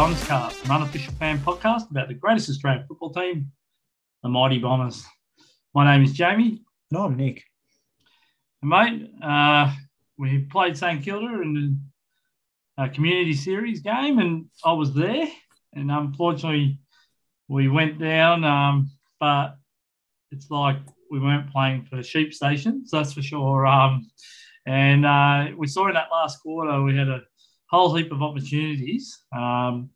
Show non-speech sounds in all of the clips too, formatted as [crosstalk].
Dons Cast, an unofficial fan podcast about the greatest Australian football team, the Mighty Bombers. My name is Jamie. And I'm Nick. And mate, uh, we played St Kilda in a community series game, and I was there. And unfortunately, we went down, um, but it's like we weren't playing for sheep stations, that's for sure. Um, and uh, we saw in that last quarter, we had a whole heap of opportunities. Um,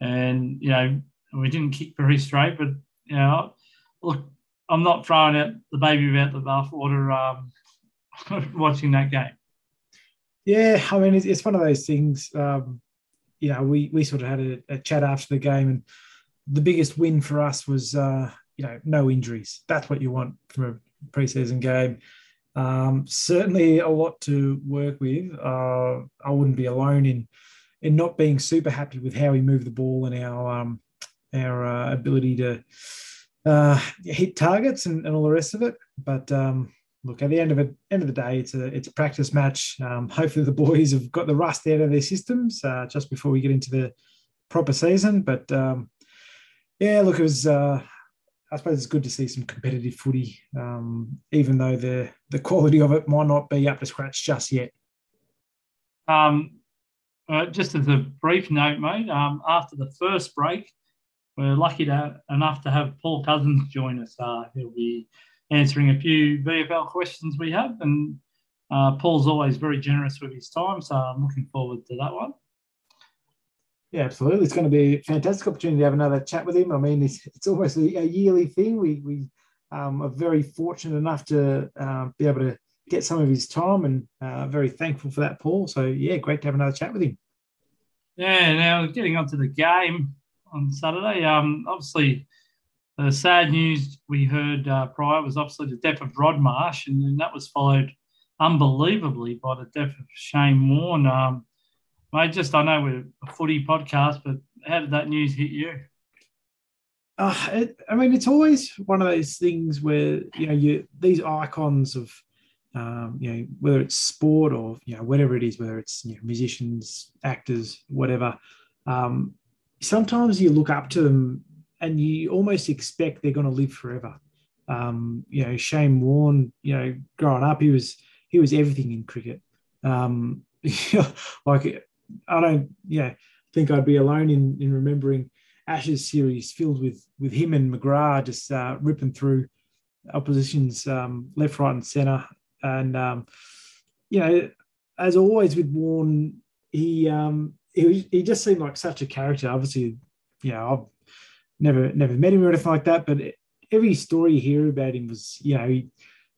and, you know, we didn't kick very straight, but, you know, look, I'm not throwing out the baby without the bathwater um, [laughs] watching that game. Yeah, I mean, it's, it's one of those things. Um, you know, we, we sort of had a, a, chat after the game, and the biggest win for us was, uh, you know, no injuries. That's what you want from a preseason game. Um, certainly a lot to work with. Uh, I wouldn't be alone in in not being super happy with how we move the ball and our um, our uh, ability to uh, hit targets and, and, all the rest of it. But um, look, at the end of it, end of the day, it's a it's a practice match. Um, hopefully, the [laughs] boys have got the rust out of their systems uh, just before we get into the proper season. But um, yeah, look, it was uh, I suppose it's good to see some competitive footy, um, even though the the quality of it might not be up to scratch just yet. Um, uh, just as a brief note, mate, um, after the first break, we're lucky to, enough to have Paul Cousins join us. Uh, he'll be answering a few VFL questions we have, and uh, Paul's always very generous with his time, so I'm looking forward to that one. Yeah, absolutely. It's going to be a fantastic opportunity to have another chat with him. I mean, it's, it's almost a, a yearly thing. We, we um, are very fortunate enough to uh, be able to get some of his time and uh, very thankful for that, Paul. So, yeah, great to have another chat with him. Yeah, now getting on to the game on Saturday. Um, obviously, the sad news we heard uh, prior was obviously the death of Rod Marsh, and then that was followed unbelievably by the death of Shane Warne. Um, Mate, just I know we're a footy podcast, but how did that news hit you? Uh, it, I mean, it's always one of those things where you know you these icons of um, you know whether it's sport or you know whatever it is, whether it's you know, musicians, actors, whatever. Um, sometimes you look up to them and you almost expect they're going to live forever. Um, you know, Shane Warne, you know, growing up, he was he was everything in cricket. Um, [laughs] like I don't, yeah, think I'd be alone in in remembering Ashes series filled with with him and McGrath just uh, ripping through opposition's um, left, right, and centre. And um, you know, as always with Warney, he um, he he just seemed like such a character. Obviously, you know, I've never never met him or anything like that, but every story you hear about him was, you know, he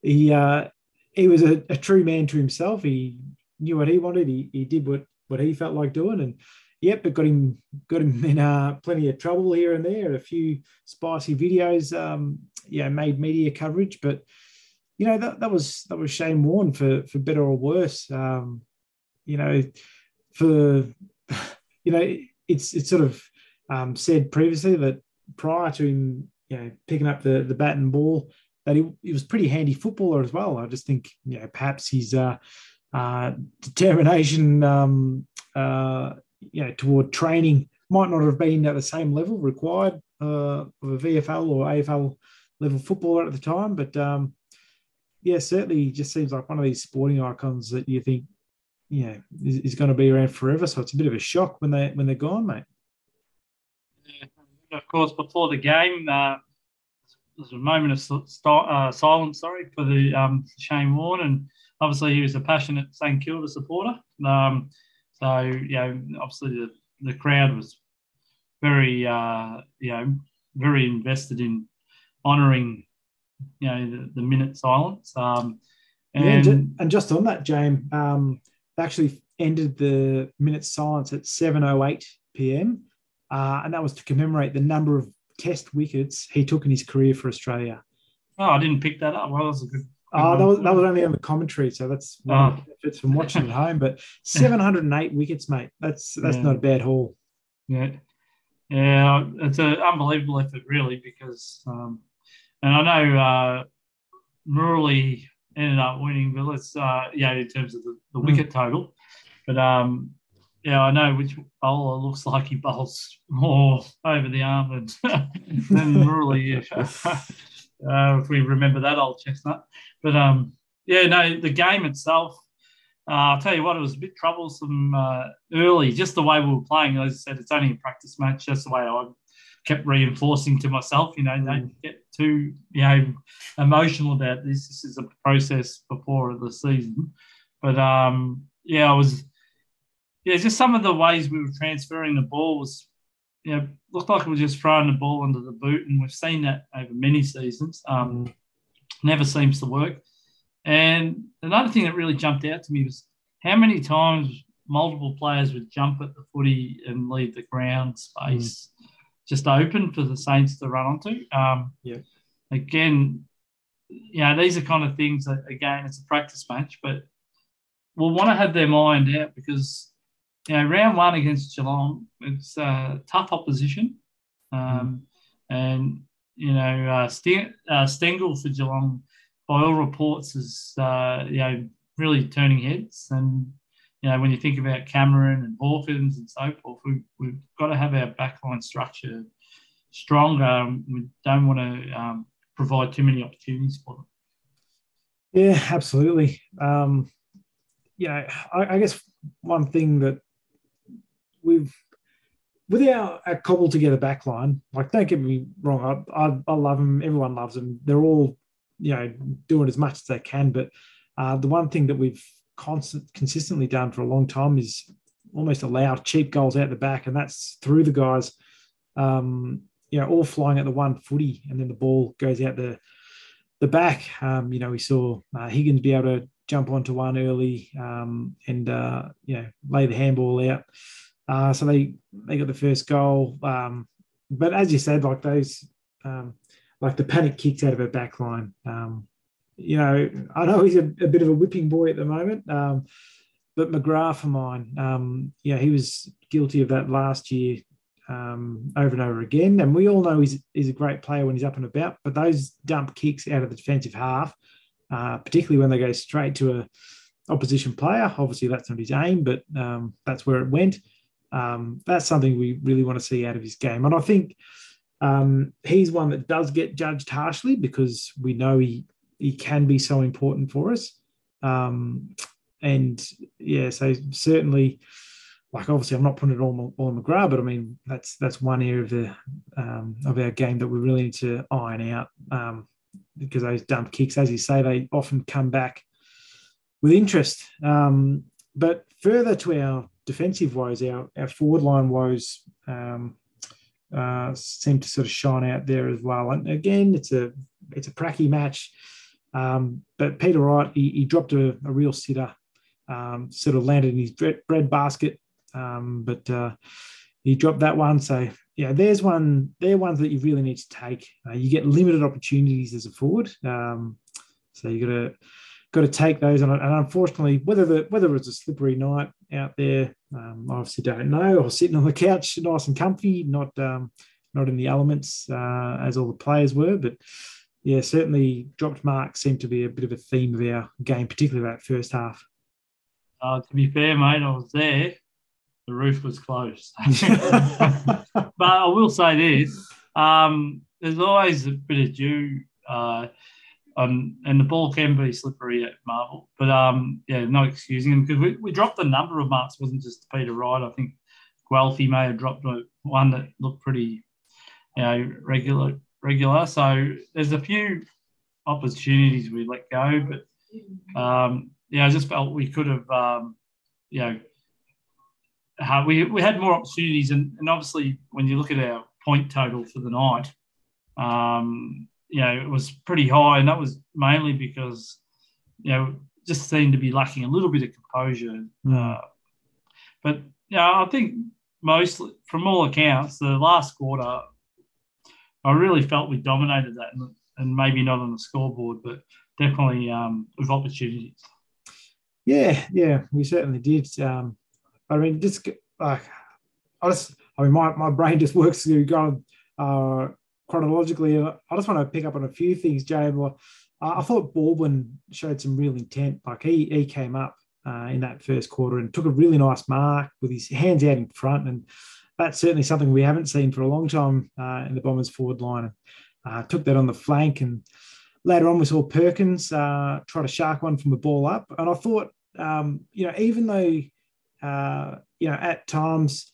he uh, he was a, a true man to himself. He knew what he wanted. He, he did what what he felt like doing. And yep, it got him got him in uh, plenty of trouble here and there. A few spicy videos, um, yeah, made media coverage, but you know that, that was that was Shane Warne for for better or worse. Um, you know, for [laughs] you know, it's it's sort of um, said previously that prior to him, you know, picking up the the bat and ball, that he, he was pretty handy footballer as well. I just think, you know, perhaps he's uh, uh, determination, um, uh, you know, toward training might not have been at the same level required uh, of a VFL or AFL level footballer at the time. But um, yeah, certainly just seems like one of these sporting icons that you think, you know, is, is going to be around forever. So it's a bit of a shock when they when they're gone, mate. Of course, before the game, uh, there's a moment of st- uh, silence, sorry, for the um, Shane Warne and obviously he was a passionate St Kilda supporter. Um, so you know, obviously the, the crowd was very uh, you know very invested in honouring you know the, the minute silence. Um, and, yeah, and just on that, James, um, they actually ended the minute silence at 7:08 p.m. Uh, and that was to commemorate the number of Test wickets he took in his career for Australia. Oh, I didn't pick that up. Well, that was a good Oh, that was that was only on the commentary, so that's one oh. the benefits from watching at home. But [laughs] 708 wickets, mate. That's that's yeah. not a bad haul. Yeah, yeah, it's an unbelievable effort, really, because um, and I know uh, Murali ended up winning, but let's uh, yeah, in terms of the, the mm. wicket total, but um, yeah, I know which bowler looks like he bowls more over the arm than, [laughs] than Murali. [laughs] If, uh, if we remember that old chestnut. But um, yeah, no, the game itself, uh, I'll tell you what, it was a bit troublesome uh, early, just the way we were playing. As I said, it's only a practice match. That's the way I kept reinforcing to myself, you know, don't mm. get too, you know, emotional about this. This is a process before the season. But um, yeah, I was, yeah, just some of the ways we were transferring the ball was, you know, looked like we were just throwing the ball under the boot. And we've seen that over many seasons. Um, never seems to work. And another thing that really jumped out to me was how many times multiple players would jump at the footy and leave the ground space mm. just open for the Saints to run onto. Um, yeah. Again, you know, these are kind of things that, again, it's a practice match, but we'll want to have their mind out because, you know, round one against Geelong, it's a tough opposition. Um. And, you know, uh, St- uh, Stengle for Geelong by all reports, is uh, you know really turning heads. And you know when you think about Cameron and Hawkins and so forth, we, we've got to have our backline structure stronger. We don't want to um, provide too many opportunities for them. Yeah, absolutely. Um, you know, I, I guess one thing that we've with our, our cobbled together backline, like don't get me wrong, I, I, I, love them. Everyone loves them. They're all you know doing as much as they can. But uh, the one thing that we've constant consistently done for a long time is almost allow cheap goals out the back, and that's through the guys, um, you know, all flying at the one footy, and then the ball goes out the the back. Um, you know, we saw uh, Higgins be able to jump onto one early um, and uh, you know lay the handball out. Uh, so they they got the first goal. Um, but as you said, like those um, like the panic kicks out of her back line. Um, you know, I know he's a, a, bit of a whipping boy at the moment, um, but McGrath for mine, um, yeah, he was guilty of that last year um, over and over again. And we all know he's, he's a great player when he's up and about, but those dump kicks out of the defensive half, uh, particularly when they go straight to a opposition player, obviously that's not his aim, but um, that's where it went. Um, that's something we really want to see out of his game. And I think um, he's one that does get judged harshly because we know he he can be so important for us. Um, and yeah, so certainly, like obviously, I'm not putting it all on, McGrath, but I mean that's that's one area of the um, of our game that we really need to iron out um, because those dump kicks, as you say, they often come back with interest. Um, but further to our defensive woes, our, our forward line woes, um, uh, seem to sort of shine out there as well. And again, it's a it's a pracky match, um, but Peter Wright he, he dropped a, a, real sitter, um, sort of landed in his bread, bread basket, um, but uh, he dropped that one. So yeah, there's one. They're ones that you really need to take. Uh, you get limited opportunities as a forward, um, so you got to got to take those. And, unfortunately, whether the whether it's a slippery night out there, um, I obviously don't know. Or sitting on the couch, nice and comfy, not um, not in the elements uh, as all the players were, but yeah, certainly dropped marks seemed to be a bit of a theme of our game, particularly that first half. Uh, to be fair, mate, I was there. The roof was closed. [laughs] but I will say this: um, there's always a bit of dew. Uh, um, and the ball can be slippery at Marvel, but um, yeah, no excusing him because we, we dropped a number of marks. It wasn't just Peter Wright. I think Guelfi may have dropped one that looked pretty, you know, regular. Regular. So there's a few opportunities we let go, but um, yeah, I just felt we could have, um, you know, we we had more opportunities, and, and obviously when you look at our point total for the night. Um, you know, it was pretty high, and that was mainly because, you know, just seemed to be lacking a little bit of composure. Mm. Uh, but yeah, I think mostly from all accounts, the last quarter, I really felt we dominated that, and, and maybe not on the scoreboard, but definitely um, with opportunities. Yeah, yeah, we certainly did. Um, I mean, just like I just, I mean, my, my brain just works through going uh, chronologically, I just want to pick up on a few things, Jay. I thought Baldwin showed some real intent. Like he he came up uh, in that first quarter and took a really nice mark with his hands out in front. And that's certainly something we haven't seen for a long time uh, in the Bombers forward line. Uh, took that on the flank. And later on, we saw Perkins uh, try to shark one from the ball up. And I thought, um, you know, even though, uh, you know, at times,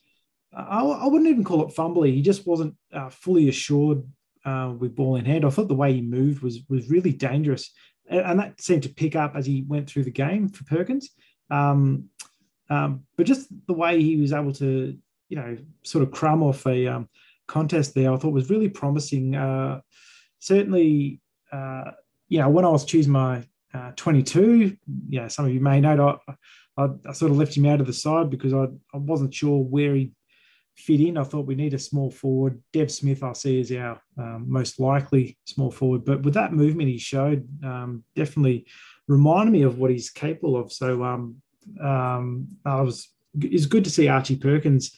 I, I, wouldn't even call it fumbly. He just wasn't uh, fully assured with ball in hand. I thought the way he moved was was really dangerous and that seemed to pick up as he went through the game for Perkins. Um, um, but just the way he was able to, you know, sort of crumb off a um, contest there, I thought was really promising. Uh, certainly, uh, you know, when I was choosing my uh, 22, yeah, some of you may know, I, I, I, sort of left him out of the side because I, I wasn't sure where he fit in. I thought we need a small forward. Dev Smith, I see as our um, most likely small forward. But with that movement he showed, um, definitely reminded me of what he's capable of. So um, um I was it's good to see Archie Perkins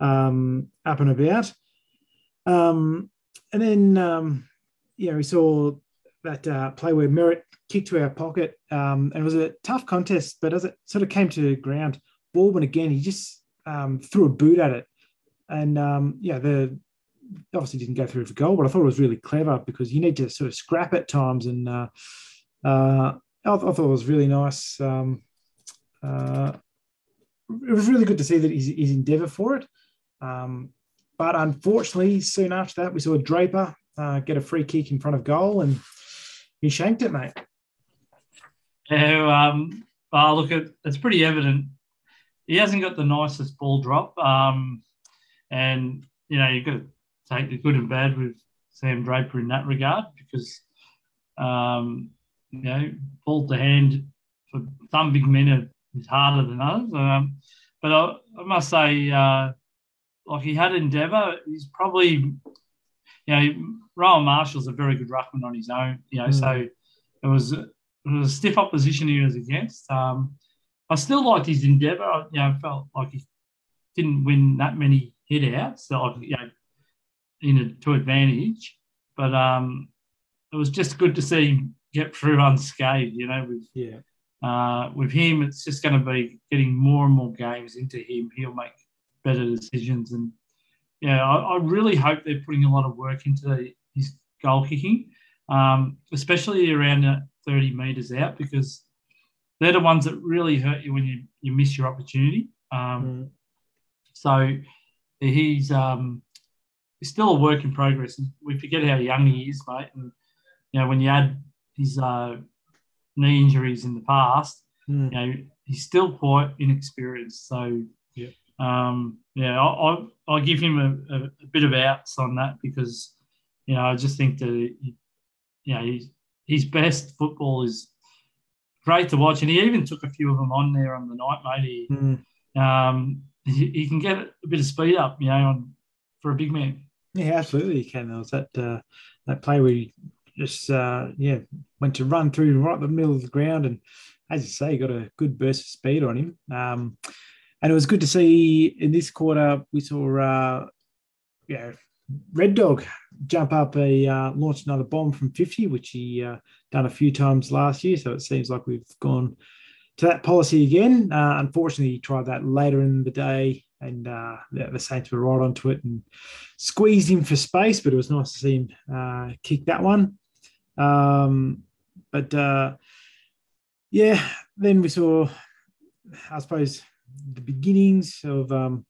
um, up and about. Um, and then you know we saw that uh, play where Merrett kicked to our pocket, and it was a tough contest. But as it sort of came to ground, Baldwin again, he just threw a boot at it and um, yeah, the obviously didn't go through for goal, but I thought it was really clever because you need to sort of scrap at times, and uh, uh, I, I, thought it was really nice. Um, uh, it was really good to see that he's, he's endeavour for it. Um, but unfortunately, soon after that, we saw Draper uh, get a free kick in front of goal, and he shanked it, mate. Yeah, um, oh, look, it's pretty evident he hasn't got the nicest ball drop. Um, and, you know, you've got to take the good and bad with Sam Draper in that regard because, um, you know, ball to hand for some big men is harder than others. Um, but I, I, must say, uh, like he had endeavour. He's probably, you know, Rowan Marshall's a very good ruckman on his own. You know, mm. so it was it was a stiff opposition he was against. Um, I still liked his endeavour. You know, felt like he didn't win that many hit out, so you know, in a, to advantage. But um, it was just good to see him get through [laughs] unscathed. You know, with yeah, uh, with him, it's just going to be getting more and more games into him. He'll make better decisions, and yeah, I, I really hope they're putting a lot of work into his goal kicking, um, especially around the 30 meters out because they're the ones that really hurt you when you, you miss your opportunity. Um, mm. So he's um, he's still a work in progress. We forget how young he is, mate. And you know, when you add his uh, knee injuries in the past, mm. you know, he's still quite inexperienced. So yeah, um, yeah, I, I will give him a, a, a, bit of outs on that because you know I just think that you know he's, his best football is great to watch, and he even took a few of them on there on the night, mate. He, mm. um, he, can get a bit of speed up, you know, on, for a big man. Yeah, absolutely, he can. There was that uh, that play where he just uh, yeah went to run through right the middle of the ground, and as you say, got a good burst of speed on him. Um, and it was good to see in this quarter we saw uh, yeah Red Dog jump up a uh, launch another bomb from 50, which he uh, done a few times last year. So it seems like we've gone to that policy again. Uh, unfortunately, he tried that later in the day, and uh, the, Saints were right onto it and squeezed him for space. But it was nice to see him uh, kick that one. Um, but uh, yeah, then we saw, I suppose, the beginnings of um,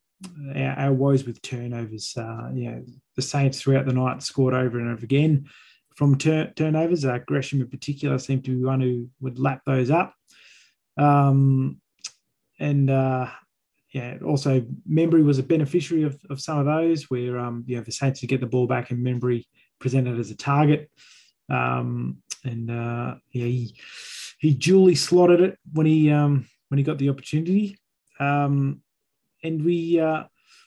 our, our, woes with turnovers. Uh, you know, the Saints throughout the night scored over and over again from tur- turnovers. Uh, Gresham in particular seemed to be one who would lap those up. Um, and uh, yeah, also Membrey was a beneficiary of, of some of those where um, you know the Saints to get the ball back and Membrey presented as a target. Um, and uh, yeah, he he duly slotted it when he um, when he got the opportunity. Um, and we uh,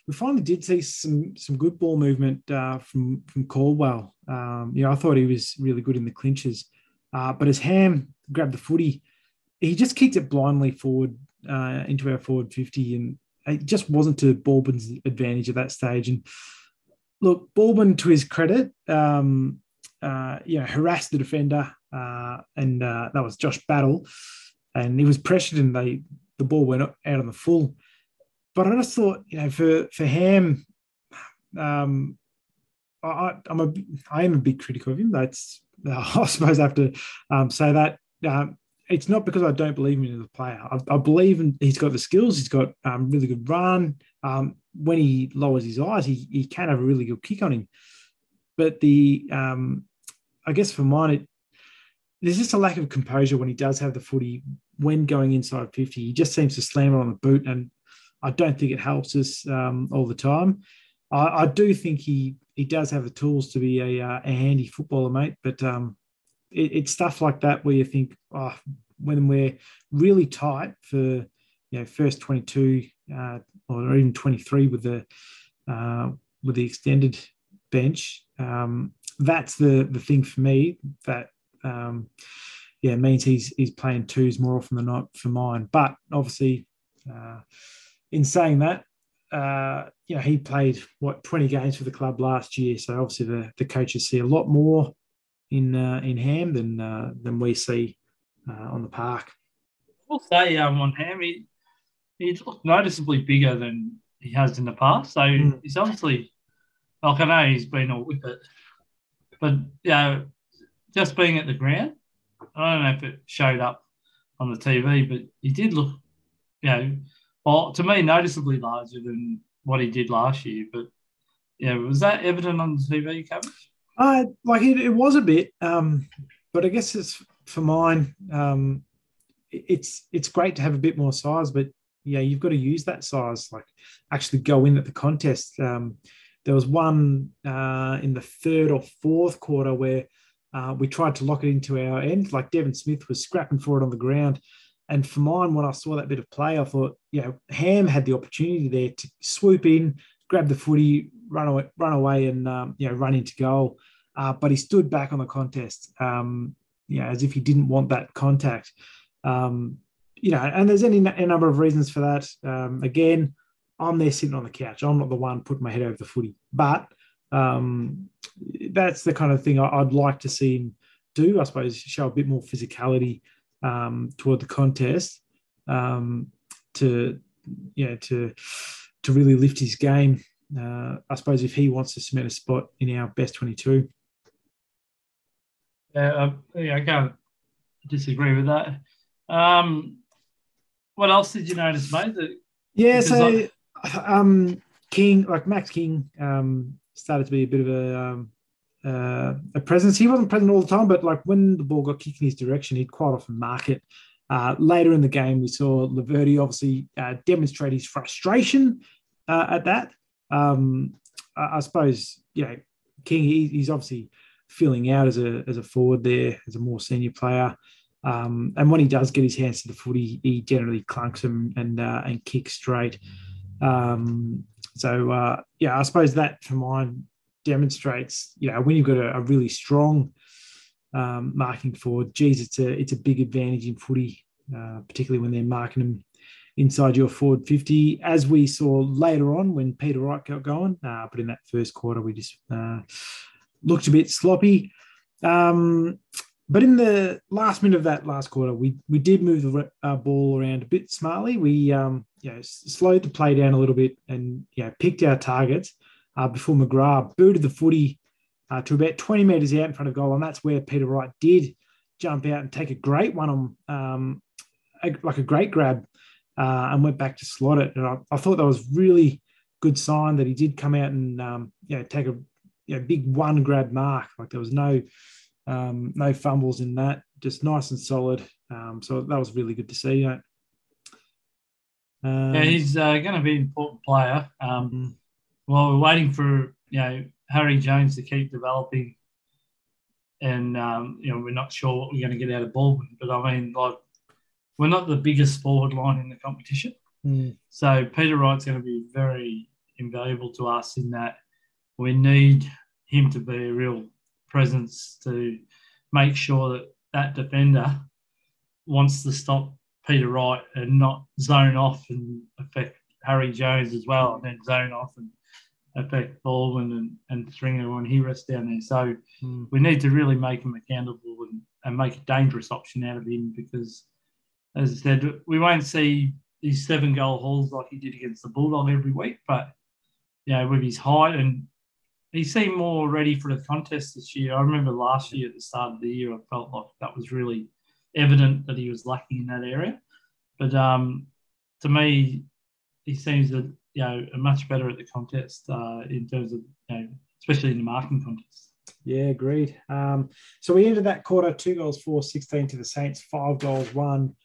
we finally did see some some good ball movement uh, from from Caldwell. Um, you know, I thought he was really good in the clinches, uh, but as Ham grabbed the footy, he just kicked it blindly forward uh, into our forward 50 and it just wasn't to Baldwin's advantage at that stage. And look, Baldwin, to his credit, um, uh, you know, harassed the defender, uh, and uh, that was Josh Battle. and he was pressured and they the ball went out on the full. But I just thought, you know, for for Ham, um, I, I'm a I am a big critic of him. That's [laughs] I suppose I have to um, say that. Um, it's not because I don't believe in the player. I, I believe in he's got the skills. He's got um, really good run. Um, when he lowers his eyes, he, he can have a really good kick on him. But the um, I guess for mine, it, there's just a lack of composure when he does have the footy when going inside 50. He just seems to slam it on the boot, and I don't think it helps us um, all the time. I, I, do think he he does have the tools to be a, uh, a handy footballer, mate. But um, it, it's stuff like that where you think, oh, when we're really tight for you know first 22 uh, or even 23 with the uh, with the extended bench, um, that's the the thing for me that um, yeah means he's he's playing twos more often than not for mine. But obviously, uh, in saying that, uh, you know, he played what 20 games for the club last year. So obviously the, the coaches see a lot more in uh, in Ham than uh, than we see uh, on the park. I'll say um, on Ham, he, he's looked noticeably bigger than he has in the past. So mm. he's obviously, like I know he's been all with it, but you know, just being at the ground, I don't know if it showed up on the TV, but he did look, you know, well, to me, noticeably larger than what he did last year. But yeah, was that evident on the TV coverage? Uh, like it, it was a bit, um, but I guess it's for mine. Um, it's it's great to have a bit more size, but yeah, you've got to use that size, like actually go in at the contest. Um, there was one uh, in the third or fourth quarter where uh, we tried to lock it into our end, like Devin Smith was scrapping for it on the ground. And for mine, when I saw that bit of play, I thought, you know, Ham had the opportunity there to swoop in, grab the footy, run away, run away, and um, you know, run into goal. Uh, but he stood back on the contest, um, you know, as if he didn't want that contact. Um, you know, and there's any a number of reasons for that. Um, again, I'm there sitting on the couch. I'm not the one putting my head over the footy, but um, that's the kind of thing I, would like to see him do. I suppose show a bit more physicality um, toward the contest um, to yeah to to really lift his game. Uh, I suppose if he wants to cement a spot in our best twenty-two. Yeah, uh, yeah, I can't disagree with that. Um, what else did you notice, mate? That, yeah, so [laughs] um, King, like Max King, um, started to be a bit of a um, uh, a presence. He wasn't present all the time, but like when the ball got kicked in his direction, he'd quite often mark it. Uh, later in the game, we saw Laverde obviously uh, demonstrate his frustration uh, at that. Um, I, I, suppose, you know, King, he, he's obviously filling out as a, as a forward there, as a more senior player. Um, and when he does get his hands to the footy, he generally clunks them and uh, and kicks straight. Um, so uh, yeah, I suppose that for mine demonstrates, you know, when you've got a, a really strong um, marking forward, geez, it's a it's a big advantage in footy, uh, particularly when they're marking them inside your forward 50, as we saw later on when Peter Wright got going. Uh, but in that first quarter, we just uh, looked a bit sloppy. Um, but in the last minute of that last quarter, we we did move the uh, ball around a bit smartly. We um, you know, slowed the play down a little bit and you know, picked our targets uh, before McGrath booted the footy uh, to about 20 metres out in front of goal. And that's where Peter Wright did jump out and take a great one on, um, a, like a great grab uh, and went back to slot it. And I, I, thought that was really good sign that he did come out and um, you know, take a you know, big one grab mark. Like there was no um, no fumbles in that, just nice and solid. Um, so that was really good to see. You know? Yeah, he's uh, going to be an important player. Um, well, we're waiting for you know Harry Jones to keep developing, and um, you know we're not sure what we're going to get out of Baldwin. But I mean, like we're not the biggest forward line in the competition, mm. so Peter Wright's going to be very invaluable to us in that we need him to be a real presence to make sure that that defender wants to stop Peter Wright and not zone off and affect Harry Jones as well, and then zone off and affect Baldwin and, and Stringer when he rests down there. So mm. we need to really make him accountable and, and make a dangerous option out of him because as I said, we won't see these seven goal hauls like he did against the Bulldog every week, but you know, with his height and he seemed more ready for the contest this year. I remember last year at the start of the year, I felt like that was really evident that he was lacking in that area. But um, to me, he seems that you know much better at the contest uh, in terms of you know, especially in the marking contest. Yeah, agreed. Um, so we ended that quarter two goals for 16 to the Saints, five goals, one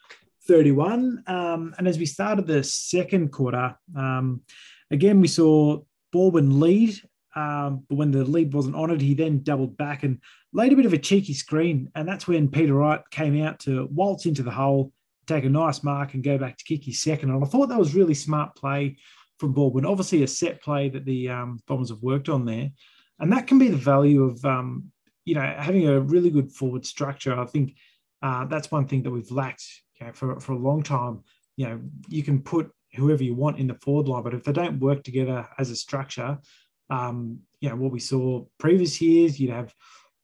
31. Um, and as we started the second quarter, um, again, we saw Baldwin lead. Um, but when the lead wasn't honoured, he then doubled back and laid a bit of a cheeky screen. And that's when Peter Wright came out to waltz into the hole, take a nice mark, and go back to kick his second. And I thought that was really smart play from Baldwin. Obviously, a set play that the um, Bombers have worked on there. And that can be the value of, um, you know, having a really good forward structure. I think uh, that's one thing that we've lacked you know, for, for a long time. You know, you can put whoever you want in the forward line, but if they don't work together as a structure, um, you know, what we saw previous years, you'd have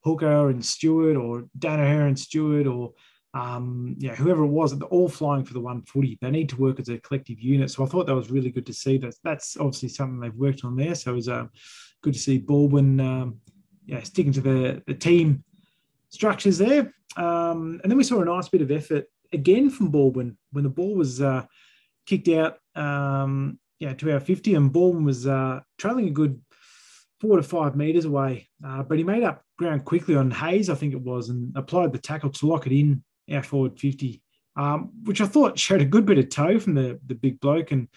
Hooker and Stewart or Daniher and Stewart or um, yeah, whoever it was, they're all flying for the one footy. They need to work as a collective unit. So I thought that was really good to see. That that's obviously something they've worked on there. So it was uh, good to see Baldwin, um, yeah, sticking to the the team structures there. Um, and then we saw a nice bit of effort again from Baldwin when the ball was uh, kicked out, um, yeah, to our 50, and Baldwin was uh, trailing a good four to five meters away. Uh, but he made up ground quickly on Hayes, I think it was, and applied the tackle to lock it in our forward 50, um, which I thought showed a good bit of toe from the, the big bloke and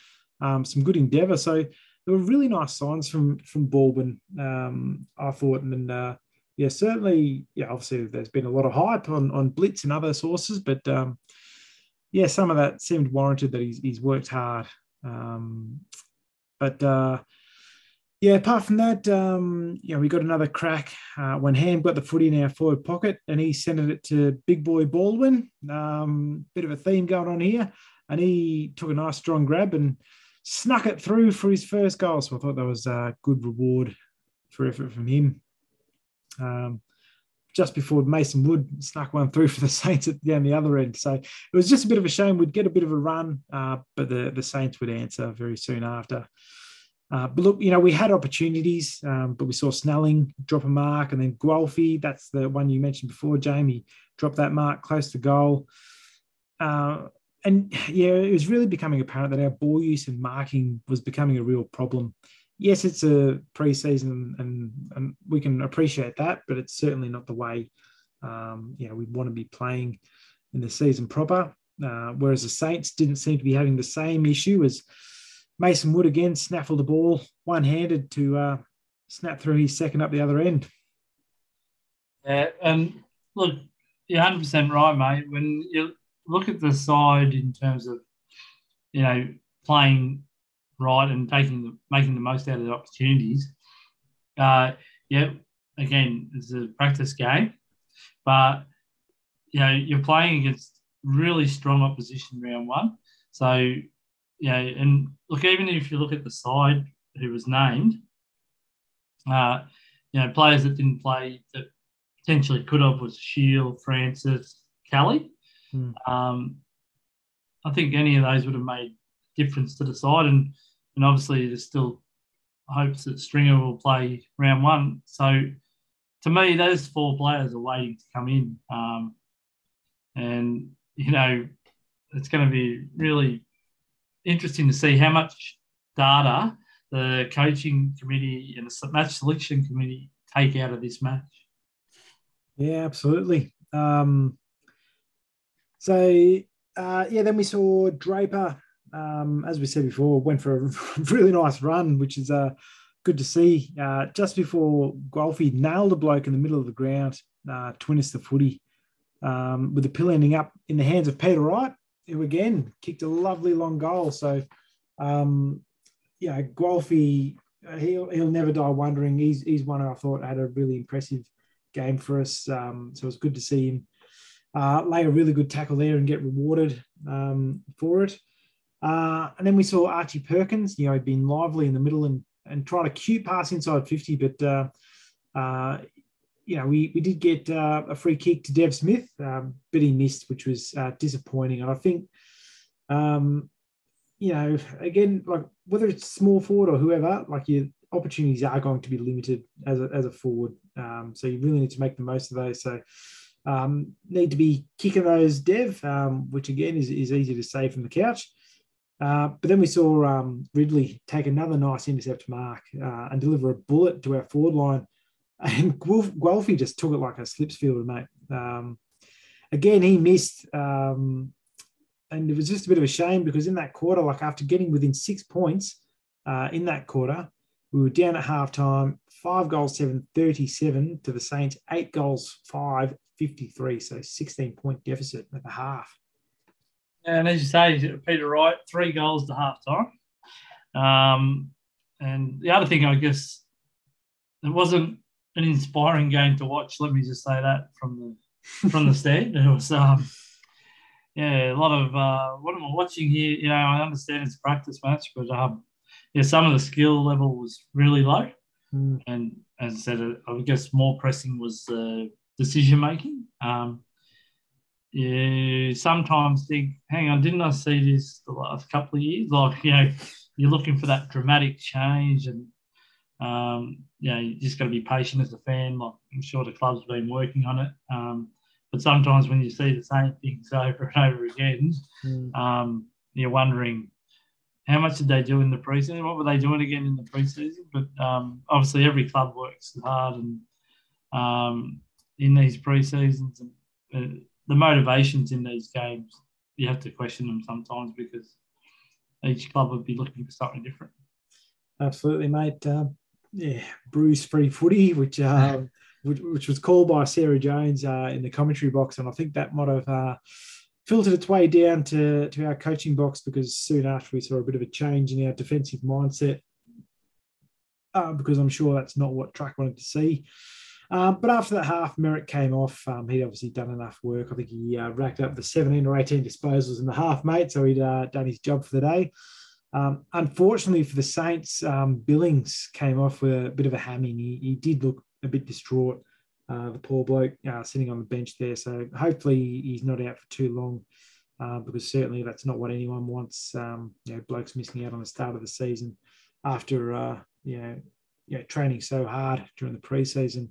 um, some good endeavour. So there were really nice signs from from Baldwin, um, I thought, and uh, yeah, certainly, yeah, obviously there's been a lot of hype on, on Blitz and other sources, but um, yeah, some of that seemed warranted that he's, he's worked hard. Um, but uh, yeah, apart from that, um, know, we got another crack uh, when Ham got the footy in our forward pocket and he sent it to Big Boy Baldwin. Um, bit of a theme going on here. And he took a nice strong grab and snuck it through for his first goal. So I thought that was a good reward for effort from him um, just before Mason Wood snuck one through for the [laughs] Saints at, down the other end. So it was just a bit of a shame. We'd get a bit of a run, uh, but the, the Saints would answer very soon after. Uh, but look, you know, we had opportunities, um, but we saw Snelling drop a mark, and then Guelfi, that's the one you mentioned before, Jamie, dropped that mark close to goal. Uh, and yeah, it was really becoming apparent that our ball use and marking was becoming a real problem yes, it's a preseason and, and we can appreciate that, but it's certainly not the way um, you know we'd want to be playing in the season proper. Uh, whereas the Saints didn't seem to be having the same issue as Mason Wood again snaffled the ball one handed to uh, snap through his second up the other end. Yeah, and look, you're 100% right, mate. When you look at the side in terms of, you know, playing right and taking the, making the most out of the opportunities. Uh, yeah, again, it's a practice game, but you know you're playing against really strong opposition round one. So yeah, and look, even if you look at the side who was named, uh, you know, players that didn't play that potentially could have was Shiel, Francis, Kelly. Hmm. Um, I think any of those would have made difference to the side. And and obviously there's still hopes that Stringer will play round one. So to me, those four players are waiting to come in, um, and you know it's going to be really interesting to see how much data the coaching committee and the match selection committee take out of this match. Yeah, absolutely. Um, so uh, yeah, then we saw Draper um, as we said before, went for a [laughs] really nice run, which is uh, good to see. Uh, just before Guelfi nailed a bloke in the middle of the ground, uh, twinnis the footy, um, with the pill ending up in the hands of Peter Wright, who again kicked a lovely long goal. So, um, yeah, Guelfi, uh, he'll, he'll never die wondering. He's, he's one I thought had a really impressive game for us. Um, so it was good to see him uh, lay a really good tackle there and get rewarded um, for it. Uh, and then we saw Archie Perkins, you know, been lively in the middle and, and tried a cute pass inside 50, but uh, uh, you know, we, we did get uh, a free kick to Dev Smith, um, but he missed, which was uh, disappointing. And I think, um, you know, again, like whether it's small forward or whoever, like your opportunities are going to be limited as a, as a forward. Um, so you really need to make the most of those. So um, need to be kicking those Dev, um, which again is, is easy to say from the couch. Uh, but then we saw um, Ridley take another nice intercept mark uh, and deliver a bullet to our forward line. And Guelfi just took it like a slips fielder, mate. Um, again, he missed. Um, and it was just a bit of a shame because in that quarter, like after getting within six points uh, in that quarter, we were down at halftime, five goals, seven, 37 to the Saints, eight goals, five, 53. So 16 point deficit at the half. And as you say, Peter Wright, three goals to half time. Um, and the other thing, I guess, it wasn't an inspiring game to watch. Let me just say that from the from the stand. It was, um, yeah, a lot of uh, what am I watching here? You know, I understand it's a practice match, but um, yeah, some of the skill level was really low. Mm. And as I said, I guess more pressing was uh, decision making. Um, you sometimes think, hang on, didn't I see this the last couple of years? Like, you know, you're looking for that dramatic change and, um, you know, you just got to be patient as a fan. Like, I'm sure the club's been working on it. Um, but sometimes when you see the same things [laughs] over and over again, mm. um, you're wondering how much did they do in the preseason? What were they doing again in the preseason? But um, obviously, every club works hard and um, in these preseasons and uh, the motivations in these games, you have to question them sometimes because each club would be looking for something different. Absolutely, mate. Um, yeah, Bruce free footy, which, [laughs] um, which, which was called by Sarah Jones uh, in the commentary box, and I think that might have uh, filtered its way down to to our coaching box because soon after we saw a bit of a change in our defensive mindset. Uh, because I'm sure that's not what Track wanted to see. Um, but after that half, Merrett came off. Um, he'd obviously done enough work. I think he uh, racked up the 17 or 18 disposals in the half, mate. So he'd uh, done his job for the day. Um, unfortunately for the Saints, um, Billings came off with a bit of a hamming. He, he did look a bit distraught, uh, the poor bloke uh, sitting on the bench there. So hopefully he's not out for too long. Uh, because certainly that's not what anyone wants. Um, you know, blokes missing out on the start of the season after uh, you know you know, training so hard during the preseason.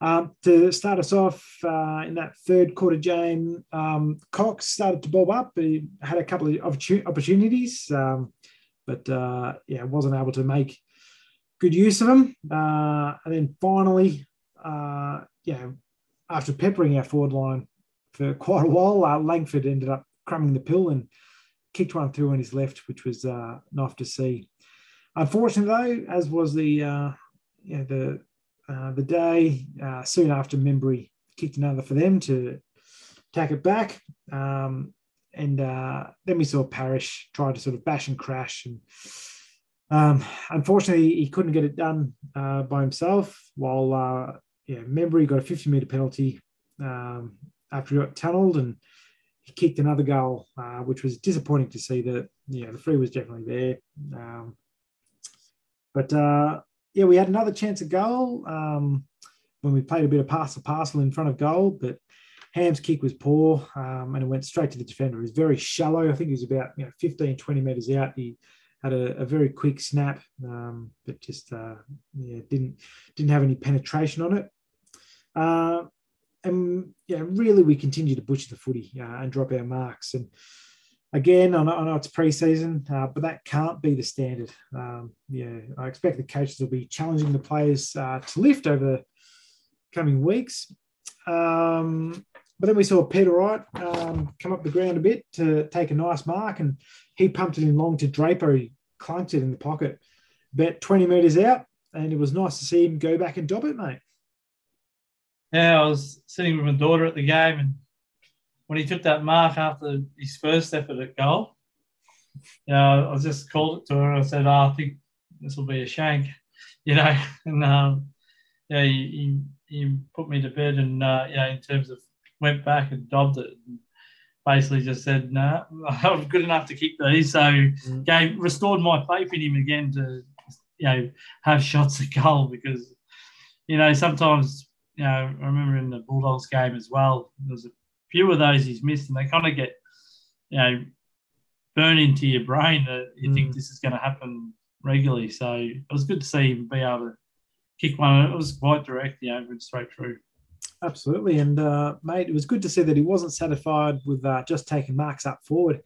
Um, to start us off uh, in that third quarter game, um, Cox started to bob up. He had a couple of opportunities, um, but uh, yeah, wasn't able to make good use of them. Uh, and then finally, uh, yeah, after peppering our forward line for quite a while, uh, Langford ended up crumbing the pill and kicked one through on his left, which was uh, nice to see. Unfortunately, though, as was the uh, the uh, the day uh, soon after Membrey kicked another for them to tack it back, um, and uh, then we saw Parish try to sort of bash and crash, and um, unfortunately he couldn't get it done uh, by himself. While uh, yeah, Membrey got a 50 meter penalty um, after he got tunneled and he kicked another goal, which was disappointing to see that, yeah, the free was definitely there. Um, but yeah, we had another chance at goal um, when we played a bit of pass to parcel in front of goal, but Ham's kick was poor um, and it went straight to the defender. It was very shallow. I think he was about you know, 15, 20 metres out. He had a, a very quick snap, um, but just uh, yeah, didn't didn't have any penetration on it. Uh, and yeah, really, we continue to butcher the footy uh, and drop our marks. And again, I know, I know it's preseason, uh, but that can't be the standard. Um, yeah, I expect the coaches will be challenging the players uh, to lift over coming weeks. Um, but then we saw Peter Wright um, come up the ground a bit to take a nice mark, and he pumped it in long to Draper. He clunked it in the pocket about 20 metres out, and it was nice to see him go back and dob it, mate. Yeah, I was sitting with my daughter at the game, and when he took that mark after his first effort at goal, you know, I just called it to her. I said, oh, I think this will be a shank, [laughs] you know. And um, yeah, he, he, he, put me to bed, and uh, you know, in terms of went back and dobbed it. And basically, just said, "No, nah, [laughs] I'm good enough to keep these." So, mm. gave restored my faith in him again to, you know, have shots at goal because, you know, sometimes you know, I remember in the Bulldogs game as well, there's a few of those he's missed, and they kind of get, you know, burn into your brain that you mm. think this is going to happen regularly. So it was good to see him be able to kick one. It was quite direct, you know, went straight through. Absolutely. And, uh, mate, it was good to see that he wasn't satisfied with uh, just taking marks up forward.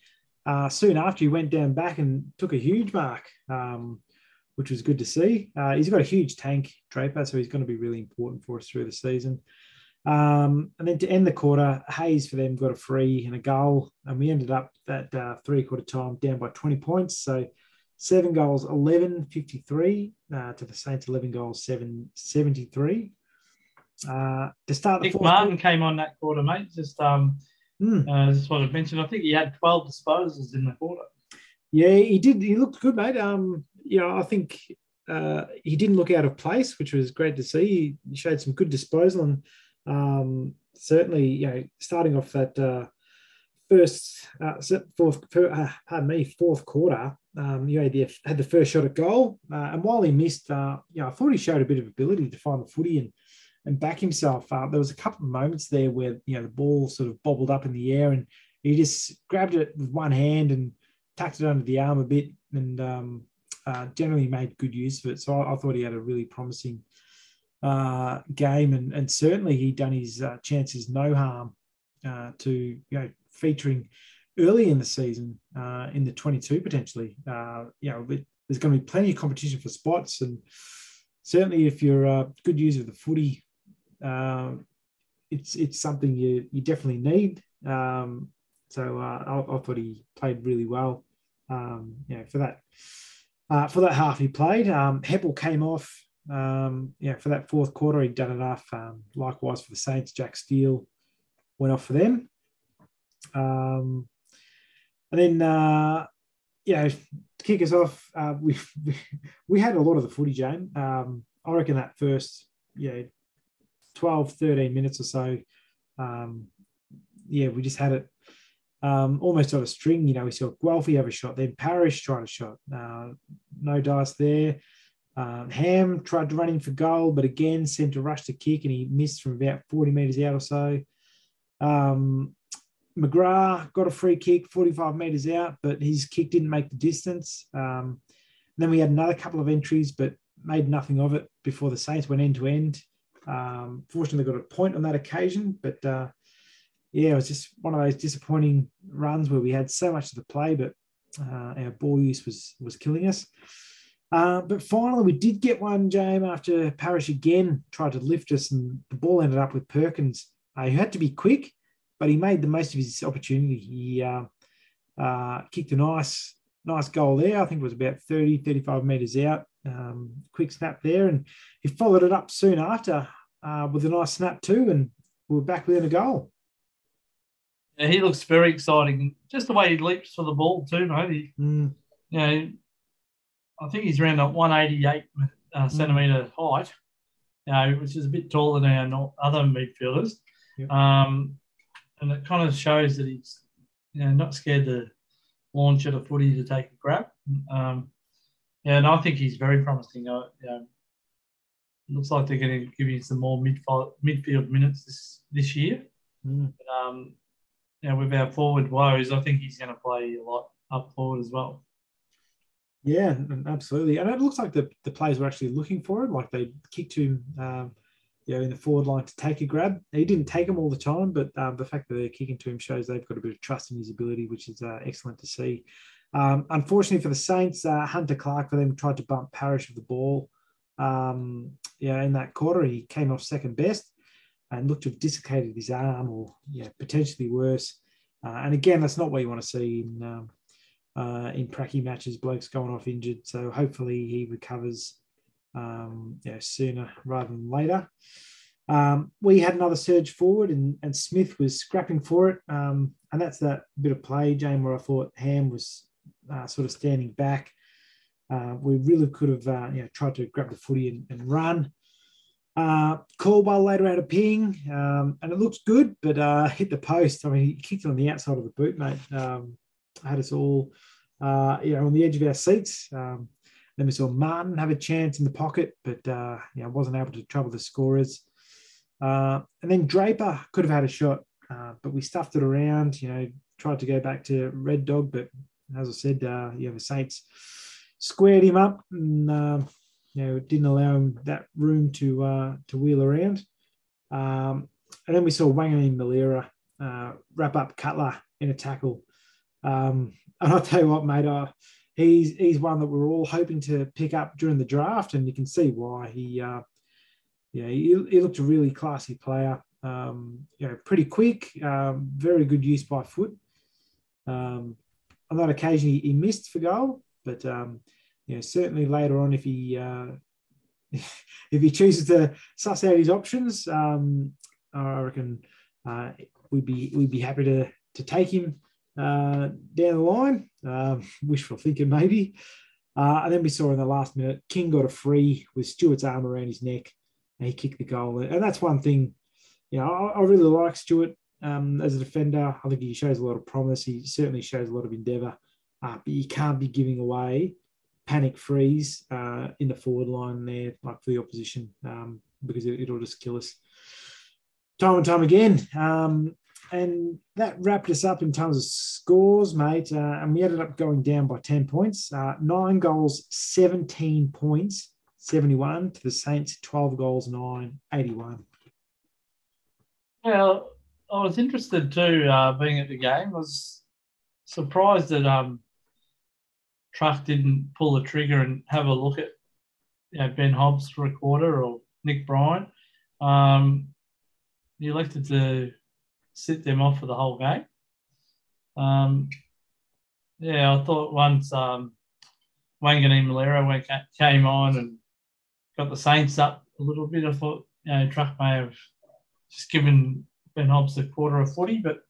Uh, soon after, he went down back and took a huge mark, um, which was good to see. Uh, he's got a huge tank, Draper, so he's going to be really important for us through the season. Um, and then to end the quarter, Hayes for them got a free and a goal, and we ended up that uh, three quarter time down by 20 points. So seven goals, 11 53 uh, to the Saints, 11 goals, 7 73. Uh, to start the Nick Martin quarter, came on that quarter, mate. Just um, mm. uh, just what I mentioned. I think he had 12 disposals in the quarter. Yeah, he did. He looked good, mate. Um, you know, I think uh, he didn't look out of place, which was great to see. He showed some good disposal and um, certainly, you know, starting off that uh, first, uh, fourth, uh, pardon me, fourth quarter, um, you know, the, had the first shot at goal, uh, and while he missed, uh, you know, I thought he showed a bit of ability to find the footy and and back himself. There was a couple of moments there where you know the ball sort of bobbled up in the air, and he just grabbed it with one hand and tucked it under the arm a bit, and um, uh, generally made good use of it. So I, I thought he had a really promising uh, game, and, and certainly he done his uh, chances no harm uh, to you know featuring early in the season uh, in the 22 potentially. Uh, you know, there's going to be plenty of competition for spots, and certainly if you're a good user of the footy, it's it's something you you definitely need. Um, so uh, I, I, thought he played really well. Um, you know, for that. Uh, for that half he played, um, Heppell came off um, yeah, for that fourth quarter, he'd done enough. Um, likewise for the Saints, Jack Steele went off for them. Um, and then, uh, yeah, to kick us off, uh, we [laughs] we had a lot of the footy, Jane. Um, I reckon that first, yeah, 12, 13 minutes or so, um, yeah, we just had it um, almost on a string. You know, we saw Guelfi have a shot, then Parish tried a shot. Uh, no dice there. Um, Ham tried to run in for goal, but again sent a rush to kick and he missed from about 40 metres out or so. Um, McGrath got a free kick 45 metres out, but his kick didn't make the distance. Um, then we had another couple of entries, but made nothing of it before the Saints went end to end. Um, fortunately, got a point on that occasion, but uh, yeah, it was just one of those disappointing runs where we had so much of the play, but uh, our ball use was was killing us. Uh, but finally, we did get one, James, after Parish again tried to lift us, and the ball ended up with Perkins. Uh, he had to be quick, but he made the most of his opportunity. He uh, uh kicked a nice, nice goal there. I think it was about 30, 35 metres out. Um, quick snap there, and he followed it up soon after uh, with a nice snap too, and we were back within a goal. Yeah, he looks very exciting. Just the way he leaps for the ball too, mate. He, mm. You know, I think he's around a 188 uh, mm. centimetre height, you know, which is a bit taller than our other midfielders. Yep. Um, and it kind of shows that he's you know, not scared to launch at a footy to take a grab. Um, yeah, and I think he's very promising. Uh, you know, looks like they're going to give him some more midfield, midfield minutes this, this year. Mm. But, um, you know, with our forward woes, I think he's going to play a lot up forward as well. Yeah, absolutely. And it looks like the, the players were actually looking for him, like they kicked him, um, you know, in the forward line to take a grab. He didn't take them all the time, but um, the fact that they're kicking to him shows they've got a bit of trust in his ability, which is uh, excellent to see. Um, unfortunately for the Saints, uh, Hunter Clark for them tried to bump Parish of the ball. Um, yeah, in that quarter, he came off second best and looked to have dislocated his arm, or yeah, potentially worse. Uh, and again, that's not what you want to see in um, uh, in pracky matches, blokes going off injured. So hopefully he recovers um, you know, sooner rather than later. Um, we had another surge forward, and, and Smith was scrapping for it. Um, and that's that bit of play, Jane, where I thought Ham was uh, sort of standing back. Uh, we really could have uh, you know, tried to grab the footy and, and run. Uh, Caldwell later had a ping, um, and it looks good, but uh, hit the post. I mean, he kicked it on the outside of the boot, mate. Um, had us all, uh, you know, on the edge of our seats. Um, then we saw Martin have a chance in the pocket, but uh, you know, wasn't able to trouble the scorers. Uh, and then Draper could have had a shot, uh, but we stuffed it around. You know, tried to go back to Red Dog, but as I said, uh, you know, the Saints squared him up and uh, you know didn't allow him that room to uh, to wheel around. Um, and then we saw Wanganeen Milera uh, wrap up Cutler in a tackle. Um, [laughs] and I'll tell you what, mate, uh, he's he's one that we're all hoping to pick up during the draft, and you can see why he. Uh, yeah, he, he looked a really classy player. Um, you know, pretty quick, um, very good use by foot. Um, on that occasion, he, he missed for goal, but um, you know, certainly later on, if he uh, [laughs] if he chooses to suss out his options, um, I reckon uh, we'd be we'd be happy to to take him uh, down the line. Um, wishful thinking, maybe. Uh, and then we saw in the last minute, King got a free with Stewart's arm around his neck, and he kicked the goal. And that's one thing, you know, I, I really like Stewart um, as a defender. I think he shows a lot of promise. He certainly shows a lot of endeavour, uh, but you can't be giving away panic freeze uh, in the forward line there, like for the opposition, um, because it, will just kill us time and time again. Um, and that wrapped us up in terms of scores, mate. Uh, and we ended up going down by 10 points. Uh, nine goals, 17 points, 71 to the Saints, 12 goals, 9, 81. Yeah, I was interested too, uh, being at the game. I was surprised that um, Truck didn't pull the trigger and have a look at you know, Ben Hobbs for a quarter or Nick Bryant. Um, he elected to sit them off for the whole game. Um, yeah, I thought once um, Wanganeen Milera went, came on and got the Saints up a little bit, I thought you know Truck may have just given Ben Hobbs a quarter of footy, but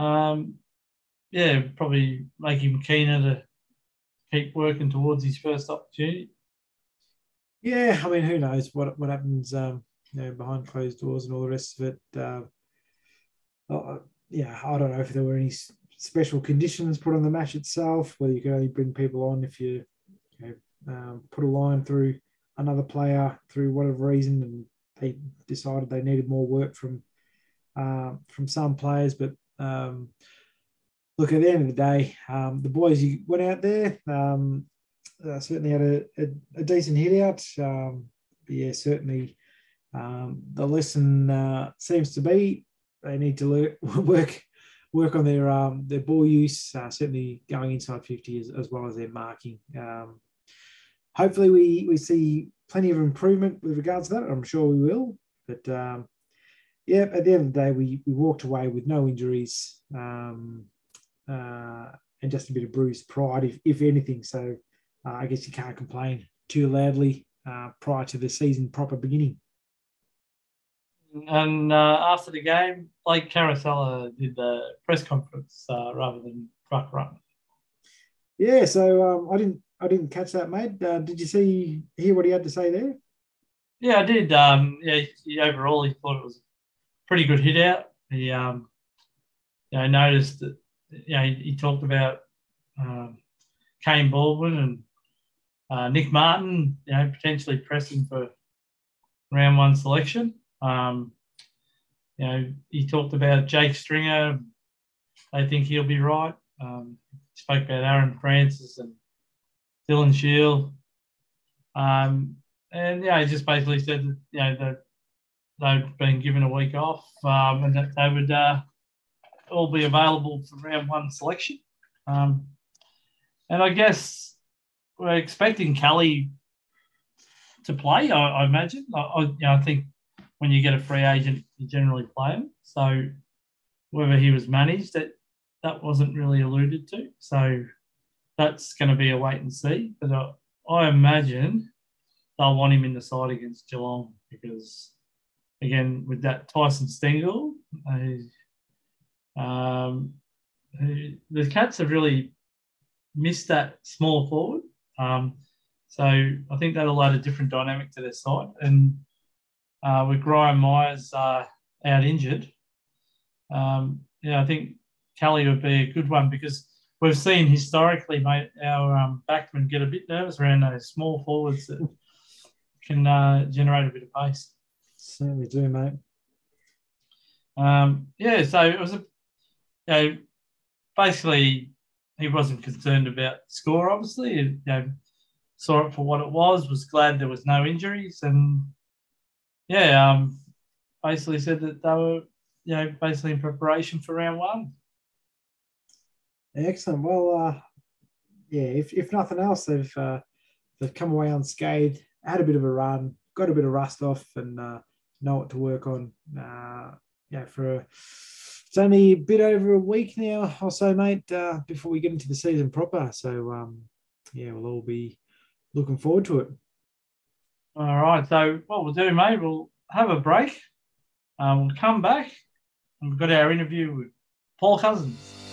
um, yeah, probably make him keener to keep working towards his first opportunity. Yeah, I mean, who knows what what happens, um, you know, behind closed doors and all the rest of it. Uh, uh, yeah, I don't know if there were any special conditions put on the match itself, whether you could only bring people on if you, you know, um, put a line through another player through whatever reason, and they decided they needed more work from uh, from some players. But um, look, at the end of the day, um, the boys you went out there um, uh, certainly had a, a, a, decent hit out. Um, yeah, certainly the lesson uh, seems to be they need to [laughs] work work on their um, their ball use, uh, certainly going inside 50 as, as well as their marking. Um, hopefully, we, we see plenty of improvement with regards to that. I'm sure we will. But um, yeah, at the end of the day, we, we walked away with no injuries um, uh, and just a bit of bruised pride, if, if anything. So uh, I guess you can't complain too loudly uh, prior to the season proper beginning. And uh, after the game, Blake Caracella did the press conference uh, rather than truck run. Yeah, so um, I didn't I didn't catch that, mate. Uh, did you see hear what he had to say there? Yeah, I did. Um, yeah, he, overall he thought it was a pretty good hit out. He um, you know, noticed that you know, he, he talked about um, Kane Baldwin and uh, Nick Martin, you know, potentially pressing for round one selection. Um, you know, he talked about Jake Stringer. I think he'll be right. Um, spoke about Aaron Francis and Dylan Shiel. Um, and yeah, he just basically said that you know that they've been given a week off um, and that they would uh, all be available for round one selection. Um, and I guess we're expecting Kelly to play. I, I imagine. I, I, you know, I think when you get a free agent, you generally play him. So whether he was managed, that that wasn't really alluded to. So that's going to be a wait and see. But I, I imagine they'll want him in the side against Geelong because, again, with that Tyson Stengle, um, the Cats have really missed that small forward. Um, so I think that'll add a different dynamic to their side. And uh, with Graham Myers uh, out injured, um, yeah, I think Kelly would be a good one because we've seen historically, mate, our um, backmen get a bit nervous around those small forwards that can uh, generate a bit of pace. certainly do, mate. Um, yeah, so it was a, you know, basically he wasn't concerned about score. Obviously, you know, saw it for what it was. Was glad there was no injuries, and yeah, um, basically said that they were, you know, basically in preparation for round one. Excellent. Well, uh, yeah, if, if nothing else, they've uh, they've come away unscathed, had a bit of a run, got a bit of rust off, and uh, know what to work on. Uh, yeah, for a, it's only a bit over a week now or so, mate, uh, before we get into the season proper. So um, yeah, we'll all be looking forward to it. All right. So what we'll do, mate, we'll have a break. Um, we'll come back and we've got our interview with Paul Cousins.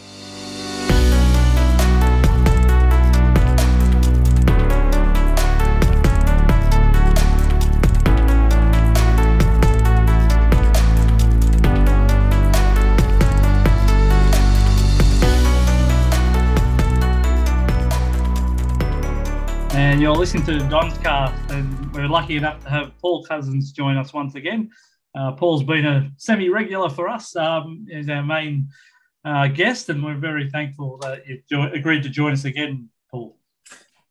And you're listening to Don's Cast, and we're lucky enough to have Paul Cousins join us once again. Uh, Paul's been a semi-regular for us um, as our main uh, guest, and we're very thankful that you've jo- agreed to join us again, Paul.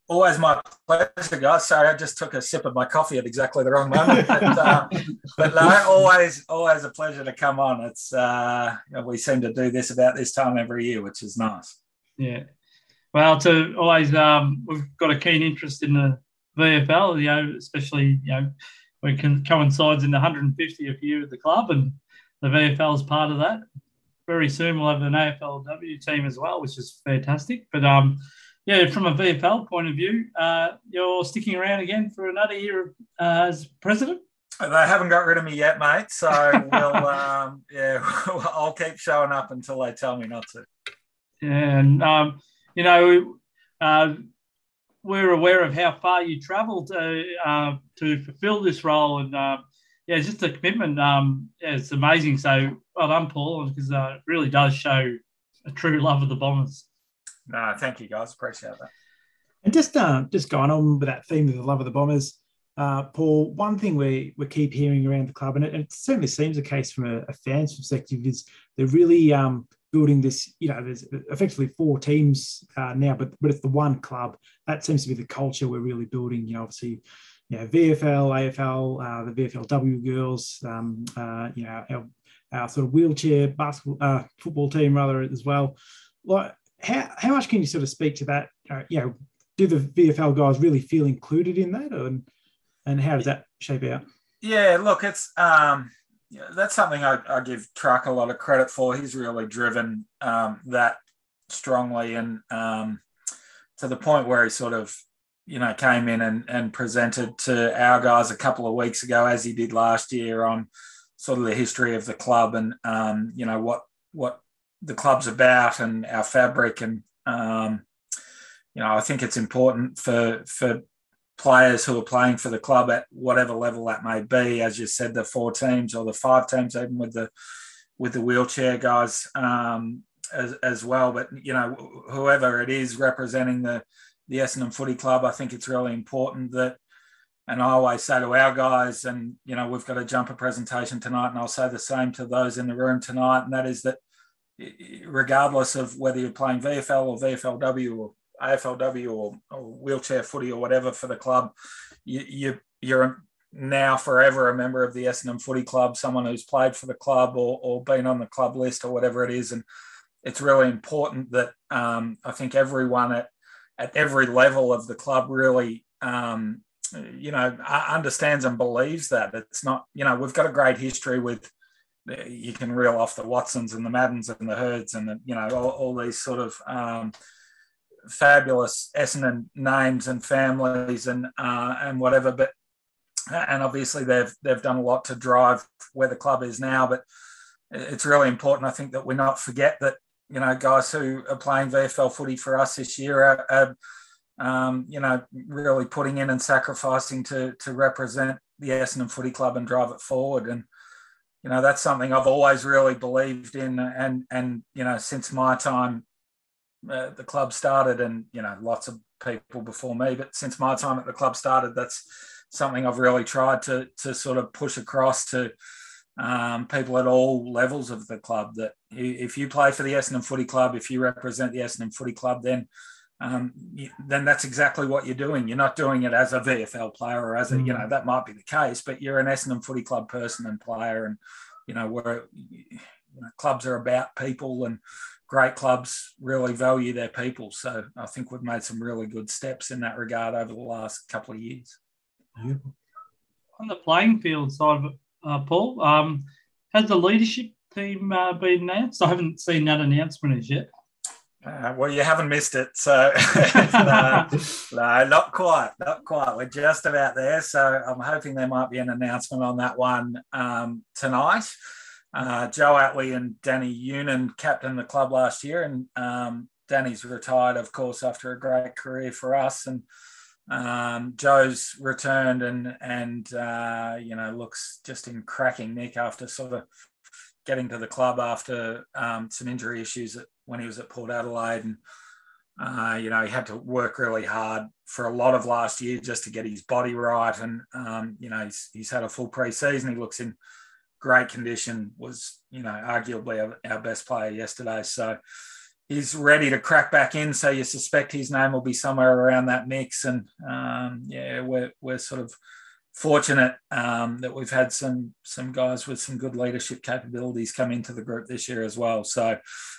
Always my pleasure, guys. Sorry, I just took a sip of my coffee at exactly the wrong moment. but, uh, [laughs] but no, always, always a pleasure to come on. It's uh, we seem to do this about this time every year, which is nice. Yeah, well, to always, um, we've got a keen interest in the VFL, you know, especially, you know, when it coincides in the 150th year of the club, and the VFL is part of that. Very soon we'll have an AFLW team as well, which is fantastic. But um, yeah, from a VFL point of view, uh, you're sticking around again for another year uh, as president. They haven't got rid of me yet, mate. So [laughs] we'll, um, yeah, [laughs] I'll keep showing up until they tell me not to. Yeah, and um, you know, uh, we're aware of how far you travelled to, uh, to fulfil this role, and uh, yeah, it's just the commitment. Um, yeah, it's amazing. So well done, Paul, because uh, it really does show a true love of the Bombers. No, thank you, guys. Appreciate that. And just uh, just going on with that theme of the love of the Bombers, uh, Paul. One thing we we keep hearing around the club, and it, it certainly seems the case from a, a fan's perspective, is they're really um, building this, you know, there's effectively four teams uh, now, but but it's the one club. That seems to be the culture we're really building. You know, obviously, you know, VFL, AFL, uh, the VFLW girls, um, uh, you know, our, our sort of wheelchair basketball uh, football team rather as well. Like, how how much can you sort of speak to that? Uh, you know, do the VFL guys really feel included in that, and and how does that shape out? Yeah, look, it's um, yeah, that's something I, I, give Truck a lot of credit for. He's really driven um, that strongly and um, to the point where he sort of, you know, came in and, and presented to our guys a couple of weeks ago, as he did last year, on sort of the history of the club and um, you know what what the club's about and our fabric and um, you know I think it's important for for players who are playing for the club at whatever level that may be. As you said, the four teams or the five teams, even with the with the wheelchair guys um, as, as well. But you know, whoever it is representing the the Essendon Footy Club, I think it's really important that. And I always say to our guys, and you know, we've got a jumper presentation tonight, and I'll say the same to those in the room tonight, and that is that regardless of whether you're playing VFL or VFLW or AFLW or, or, wheelchair footy or whatever for the club, you, you you're now forever a member of the Essendon Footy Club, someone who's played for the club or, or been on the club list or whatever it is, and it's really important that um, I think everyone at at every level of the club really um, you know understands and believes that. It's not you know we've got a great history with you can reel off the Watsons and the Maddens and the Hirds and the, you know all, all these sort of um, fabulous Essendon names and families and uh, and whatever. But and obviously they've they've done a lot to drive where the club is now. But it's really important, I think, that we not forget that you know guys who are playing VFL footy for us this year are, are um, you know really putting in and sacrificing to to represent the Essendon Footy Club and drive it forward. And you know that's something I've always really believed in, and and you know since my time uh, the club started, and you know, lots of people before me, but since my time at the club started, that's something I've really tried to to sort of push across to um, people at all levels of the club that if you play for the Essendon Footy Club, if you represent the Essendon Footy Club, then um, then that's exactly what you're doing. You're not doing it as a VFL player or as a, mm. you know, that might be the case, but you're an Essendon Footy Club person and player. And, you know, where you know, clubs are about people and great clubs really value their people. So I think we've made some really good steps in that regard over the last couple of years. On the playing field side of it, uh, Paul, um, has the leadership team uh, been announced? I haven't seen that announcement as yet. Uh, well, you haven't missed it. So, [laughs] no, no, not quite, not quite. We're just about there. So, I'm hoping there might be an announcement on that one um, tonight. Uh, Joe Atley and Danny Unan captained the club last year, and um, Danny's retired, of course, after a great career for us. And um, Joe's returned and and uh, you know looks just in cracking nick after sort of getting to the club after um, some injury issues when he was at Port Adelaide, and uh, you know he had to work really hard for a lot of last year just to get his body right, and um, you know he's he's had a full pre-season. He looks in great condition. Was you know arguably our, best player yesterday, so he's ready to crack back in. So you suspect his name will be somewhere around that mix, and um, yeah, we're we're sort of fortunate um, that we've had some some guys with some good leadership capabilities come into the group this year as well. So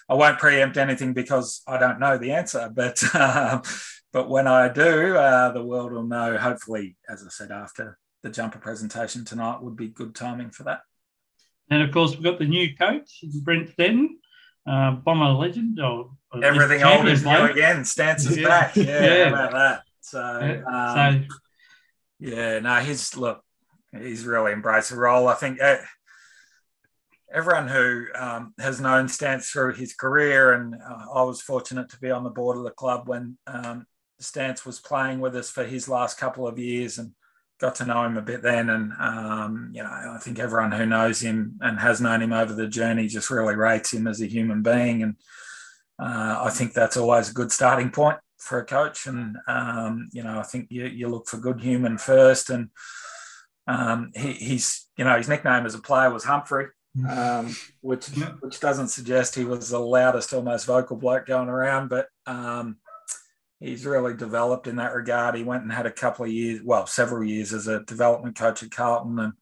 I won't preempt anything because I don't know the answer, but uh, [laughs] but when I do, uh, the world will know. Hopefully, as I said, after the jumper presentation tonight would be good timing for that. And of course, we've got the new coach, Brent Stanton, uh, Bomber legend. Or, Everything old is new again. Stance is yeah. back. Yeah, yeah. about that. So, um, so yeah, no, he's look, he's really embraced the role. I think uh, everyone who um, has known Stance through his career, and uh, I was fortunate to be on the board of the club when um, Stance was playing with us for his last couple of years, and got to know him a bit then. And um, you know, I think everyone who knows him and has known him over the journey just really rates him as a human being, and uh, I think that's always a good starting point for a coach. And, um, you know, I think you, you look for good human first. And um, he, he's, you know, his nickname as a player was Humphrey, um, which, which doesn't suggest he was the loudest or most vocal bloke going around, but um, he's really developed in that regard. He went and had a couple of years, well, several years as a development coach at Carlton and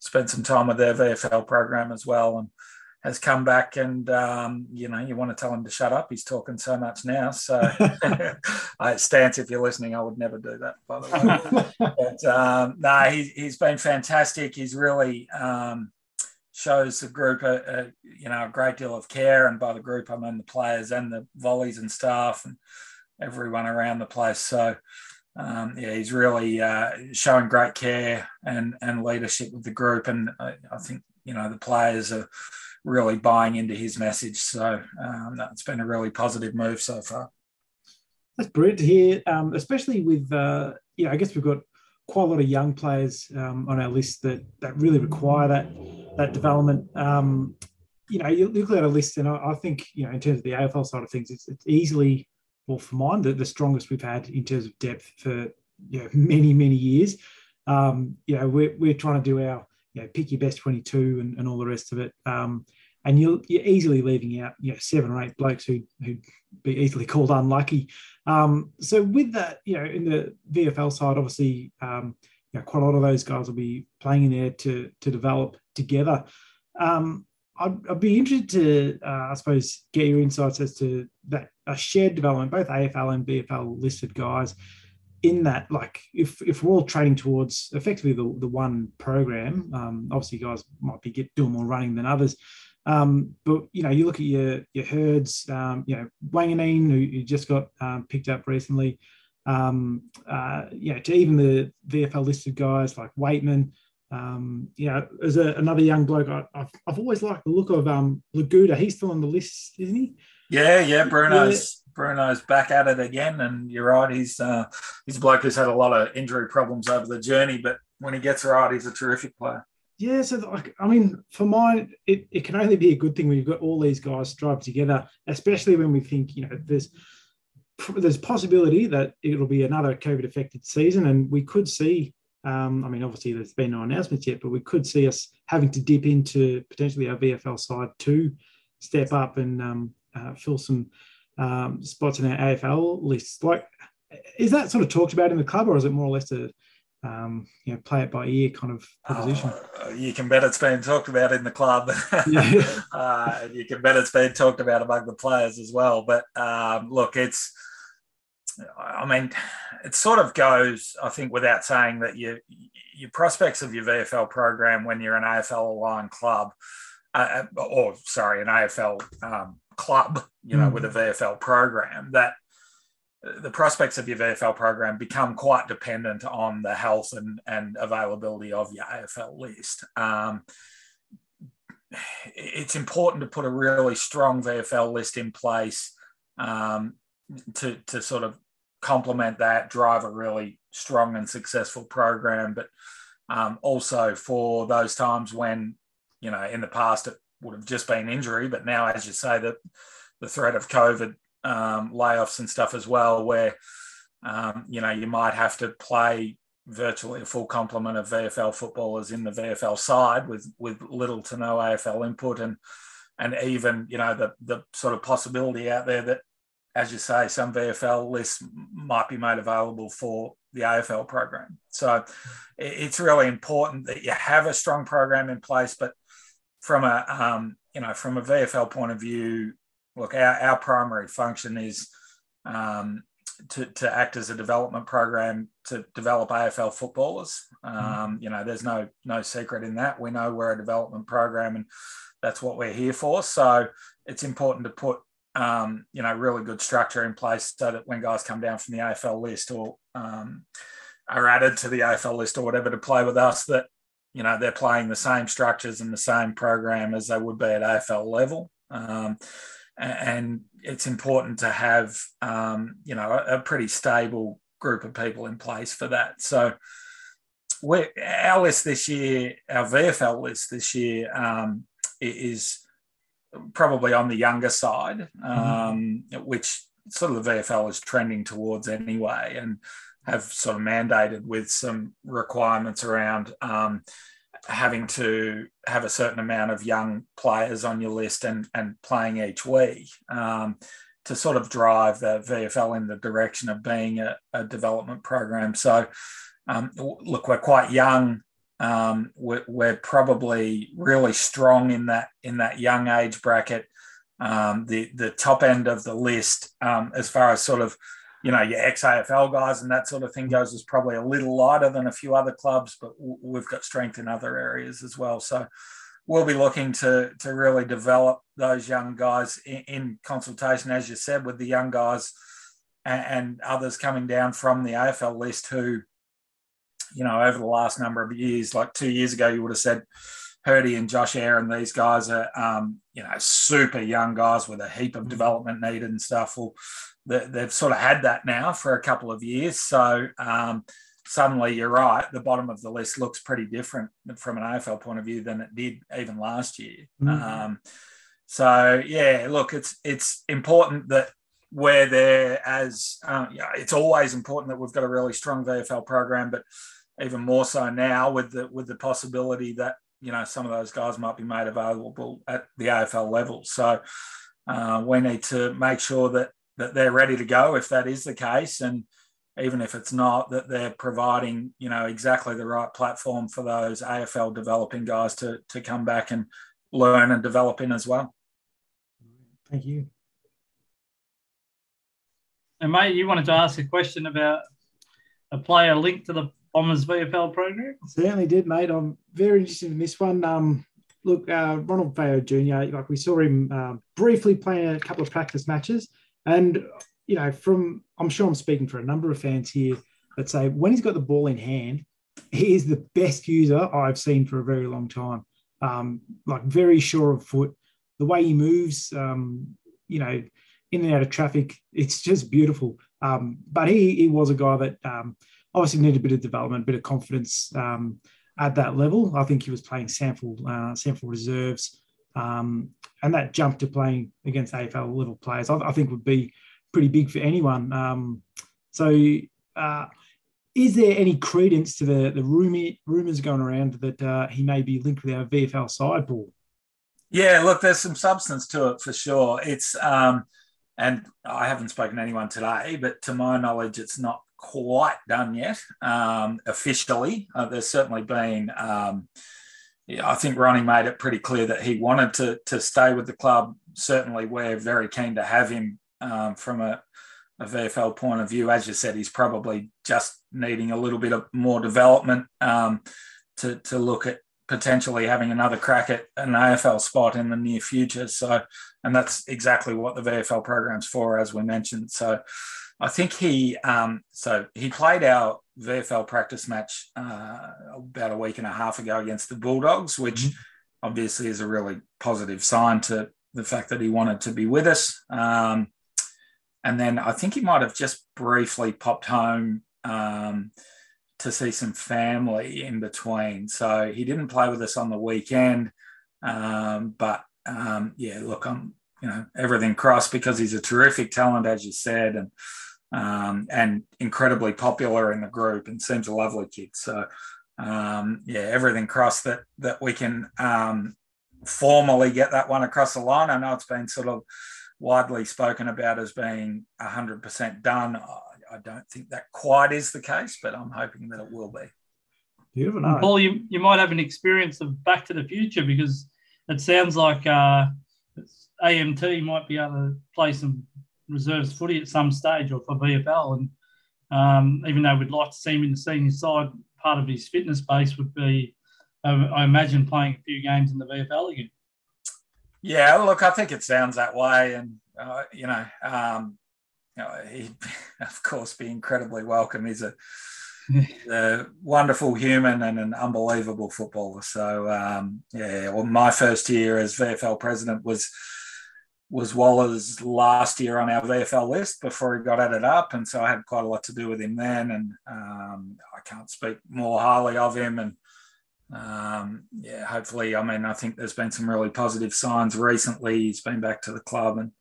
spent some time with their VFL program as well. And has come back and um, you know you want to tell him to shut up he's talking so much now so [laughs] [laughs] I, stance if you're listening i would never do that by the way [laughs] but um, no he, he's been fantastic he's really um, shows the group a, a, you know a great deal of care and by the group i mean the players and the volleys and staff and everyone around the place so um, yeah, he's really uh, showing great care and, and leadership with the group, and I, I think you know the players are really buying into his message. So um, that's been a really positive move so far. That's brilliant to hear, um, especially with, uh, yeah, I guess we've got quite a lot of young players um, on our list that, that really require that, that development. Um, you know, you look at a list, and I, I, think, you know, in terms of the AFL side of things, it's, it's easily, well, for mine, the, the strongest we've had in terms of depth for you know, many, many years. Um, you know, we're, we're trying to do our you know, pick your best 22 and, and all the rest of it. Um, and you're, you're easily leaving out, you know, seven or eight blokes who, who'd be easily called unlucky. Um, so with that, you know, in the VFL side, obviously, um, you know, quite a lot of those guys will be playing in there to, to develop together. Um, I'd, I'd, be interested to, uh, I suppose, get your insights as to that a shared development, both AFL and VFL listed guys in that, like if if we're all training towards effectively the, the one program, um, obviously guys might be get doing more running than others. Um, but you know, you look at your your herds, um, you know, Wanganeen, who, who just got um, picked up recently, um, uh, you know, to even the VFL listed guys like Waitman. Um, you know, as a, another young bloke, I, have I've always liked the look of um, Laguda. He's still on the list, isn't he? Yeah, yeah, Bruno's Bruno's back at it again, and you're right. He's uh, he's a bloke who's had a lot of injury problems over the journey, but when he gets right, he's a terrific player. Yeah, so like, I mean, for mine, it, it can only be a good thing when you've got all these guys strived together, especially when we think, you know, there's there's possibility that it'll be another COVID affected season, and we could see Um, I mean, obviously, there's been no announcements yet, but we could see us having to dip into potentially our VFL side to step up and um, uh, fill some um, spots in our AFL lists. Like, is that sort of talked about in the club, or is it more or less a um, you know, play it by ear kind of proposition. Oh, you can bet it's been talked about in the club. [laughs] Yeah. uh, you can bet it's been talked about among the players as well. But um, look, it's, I mean, it sort of goes, I think, without saying that you, your prospects of your VFL program when you're an AFL aligned club, uh, uh, or sorry, an AFL um, club, you know, mm. with a VFL program, that the prospects of your VFL program become quite dependent on the health and, and availability of your AFL list. Um, it's important to put a really strong VFL list in place um, to, to sort of complement that, drive a really strong and successful program. But um, also for those times when, you know, in the past it would have just been injury, but now, as you say, that the threat of COVID um, layoffs and stuff as well, where um, you know you might have to play virtually a full complement of VFL footballers in the VFL side with with little to no AFL input, and and even you know the the sort of possibility out there that, as you say, some VFL lists might be made available for the AFL program. So it's really important that you have a strong program in place, but from a um, you know from a VFL point of view, look, our, our primary function is um, to, to act as a development program to develop AFL footballers. Mm-hmm. Um, you know, there's no no secret in that. We know we're a development program, and that's what we're here for. So it's important to put um, you know really good structure in place so that when guys come down from the AFL list or um, are added to the AFL list or whatever to play with us, that you know they're playing the same structures and the same program as they would be at AFL level. Um, and it's important to have um, you know a, pretty stable group of people in place for that. So we our list this year, our VFL list this year um, is probably on the younger side, mm-hmm. um, mm-hmm. which sort of the VFL is trending towards anyway, and have sort of mandated with some requirements around um, having to have a certain amount of young players on your list and, and playing each week um, to sort of drive the VFL in the direction of being a, a development program. So, um, look, we're quite young. Um, we're, we're, probably really strong in that in that young age bracket. Um, the the top end of the list, um, as far as sort of you know your ex AFL guys and that sort of thing goes is probably a little lighter than a few other clubs, but we've got strength in other areas as well. So we'll be looking to to really develop those young guys in, in consultation, as you said, with the young guys and, and, others coming down from the AFL list who, you know, over the last number of years, like two years ago, you would have said. Hurdy and Josh Aaron, these guys are, um, you know, super young guys with a heap of development needed and stuff. Well, they've sort of had that now for a couple of years. So um, suddenly, you're right. The bottom of the list looks pretty different from an AFL point of view than it did even last year. Mm-hmm. Um, so yeah, look, it's it's important that we're there as um, yeah, it's always important that we've got a really strong VFL program, but even more so now with the with the possibility that you know some of those guys might be made available at the AFL level. So uh, we need to make sure that that they're ready to go if that is the case. And even if it's not that they're providing you know exactly the right platform for those AFL developing guys to to come back and learn and develop in as well. Thank you. And mate you wanted to ask a question about a player linked to the Bombers VFL program certainly did mate. I'm very interested in this one. Um look uh, Ronald Veo Jr like we saw him uh, briefly playing a couple of practice matches. And, you know, from, I'm sure I'm speaking for a number of fans here that say when he's got the ball in hand, he is the best user I've seen for a very long time. Um, like very sure of foot, the way he moves, um, you know, in and out of traffic, it's just beautiful. Um, but he he was a guy that um, obviously needed a bit of development, a bit of confidence um, at that level. I think he was playing sample uh, SANFL reserves um, and that jump to playing against AFL level players, I, I think would be pretty big for anyone. Um, so, uh, is there any credence to the the rumor, rumors going around that uh, he may be linked with our VFL side, Paul? Yeah, look, there's some substance to it for sure. It's um, and I haven't spoken to anyone today, but to my knowledge, it's not quite done yet um, officially. Uh, there's certainly been. Um, yeah, I think Ronnie made it pretty clear that he wanted to to stay with the club. Certainly, we're very keen to have him um, from a a VFL point of view. As you said, he's probably just needing a little bit of more development um, to, to look at potentially having another crack at an AFL spot in the near future. So, and that's exactly what the VFL program's for, as we mentioned. So, I think he, um, so he played our VFL practice match uh, about a week and a half ago against the Bulldogs, which mm-hmm. obviously is a really positive sign to the fact that he wanted to be with us. Um, and then I think he might have just briefly popped home um, to see some family in between. So he didn't play with us on the weekend. Um, but um, yeah, look, I'm you know everything crossed because he's a terrific talent, as you said, and um, and incredibly popular in the group, and seems a lovely kid. So um, yeah, everything crossed that that we can um, formally get that one across the line. I know it's been sort of widely spoken about as being 100% done. I don't think that quite is the case, but I'm hoping that it will be. Beautiful. Paul, you, you might have an experience of Back to the Future because it sounds like uh, AMT might be able to play some reserves footy at some stage or for VFL. And um, even though we'd like to see him in the senior side, part of his fitness base would be, uh, I imagine, playing a few games in the VFL again. Yeah, look, I think it sounds that way, and uh, you know, um, you know, he'd [laughs] of course be incredibly welcome. He's a, [laughs] a wonderful human and an unbelievable footballer. So um, yeah, well, my first year as VFL president was was Waller's last year on our VFL list before he got added up, and so I had quite a lot to do with him then. And um, I can't speak more highly of him, and um, yeah, hopefully, I mean, I think there's been some really positive signs recently. He's been back to the club and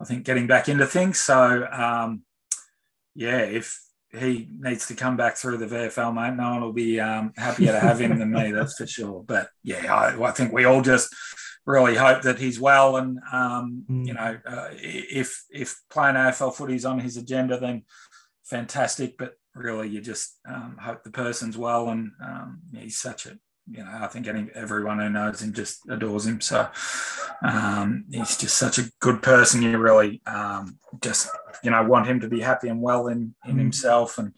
I think getting back into things. So, um, yeah, if he needs to come back through the VFL, mate, no one will be um, happier to have him than me, that's for sure. But yeah, I, I, think we all just really hope that he's well. And, um, mm. you know, uh, if, if playing AFL footy is on his agenda, then fantastic. But really, you just um, hope the person's well. And um, he's such a you know, I think any, everyone who knows him just adores him. So um, he's just such a good person. You really um, just, you know, want him to be happy and well in, in mm. himself. And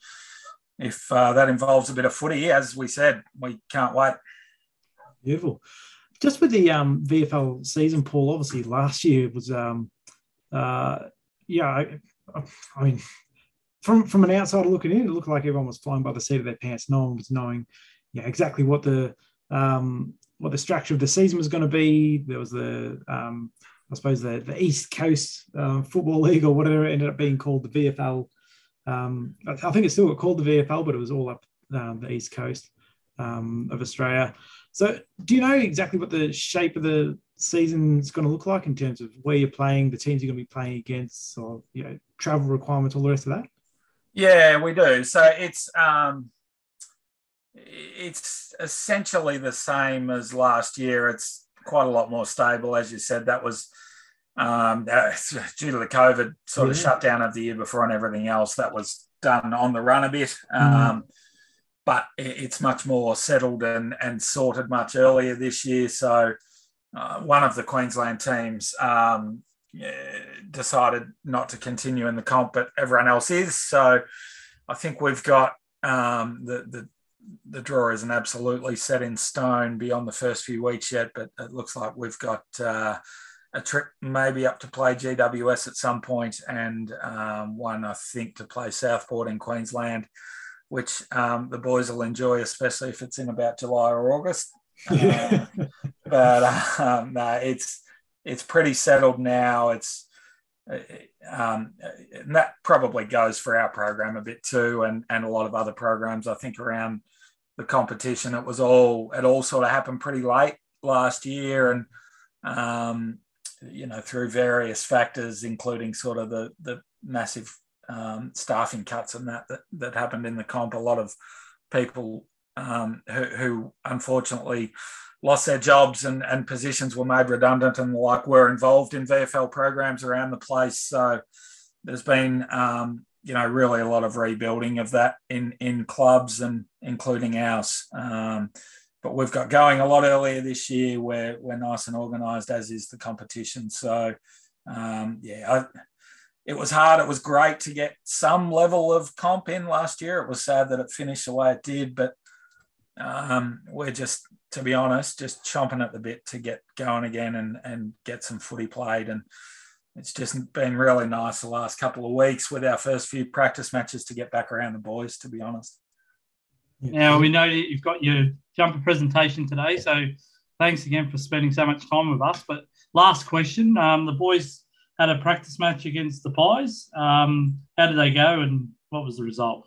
if uh, that involves a bit of footy, as we said, we can't wait. Beautiful. Just with the um, VFL season, Paul, obviously last year was, um, uh, yeah, I, I mean, from from an outsider looking in, it looked like everyone was flying by the seat of their pants. No one was knowing yeah, exactly what the um, what the structure of the season was going to be. There was the um, I suppose the, the East Coast uh, Football League or whatever it ended up being called, the VFL. Um, I think it's still called the VFL, but it was all up um, the East Coast um, of Australia. So, do you know exactly what the shape of the season is going to look like in terms of where you're playing, the teams you're going to be playing against, or you know, travel requirements, all the rest of that? Yeah, we do. So it's um, it's essentially the same as last year. It's quite a lot more stable, as you said. That was um, [laughs] due to the COVID sort of shutdown of the year before and everything else. That was done on the run a bit, mm. um, but it's much more settled and and sorted much earlier this year. So uh, one of the Queensland teams. Um, decided not to continue in the comp, but everyone else is. So I think we've got um, the, the the draw isn't absolutely set in stone beyond the first few weeks yet, but it looks like we've got uh, a trip maybe up to play GWS at some point, and um, one I think to play Southport in Queensland, which um, the boys will enjoy, especially if it's in about July or August. Uh, [laughs] but um, no, it's it's pretty settled now. It's uh, um, and that probably goes for our program a bit too, and and a lot of other programs. I think around the competition. It was all it all sort of happened pretty late last year, and um, you know through various factors, including sort of the the massive um, staffing cuts and that, that that happened in the comp. A lot of people um, who, who, unfortunately lost their jobs and, and positions were made redundant and like were involved in VFL programs around the place. So there's been um, you know really a lot of rebuilding of that in in clubs and including ours. Um, but we've got going a lot earlier this year where we're nice and organised as is the competition. So um, yeah, I, it was hard. It was great to get some level of comp in last year. It was sad that it finished the way it did, but um, we're just, to be honest, just chomping at the bit to get going again and, and get some footy played. And it's just been really nice the last couple of weeks with our first few practice matches to get back around the boys, to be honest. Now, we know you've got your jumper presentation today. So thanks again for spending so much time with us. But last question um, the boys had a practice match against the Pies. Um, how did they go and what was the result?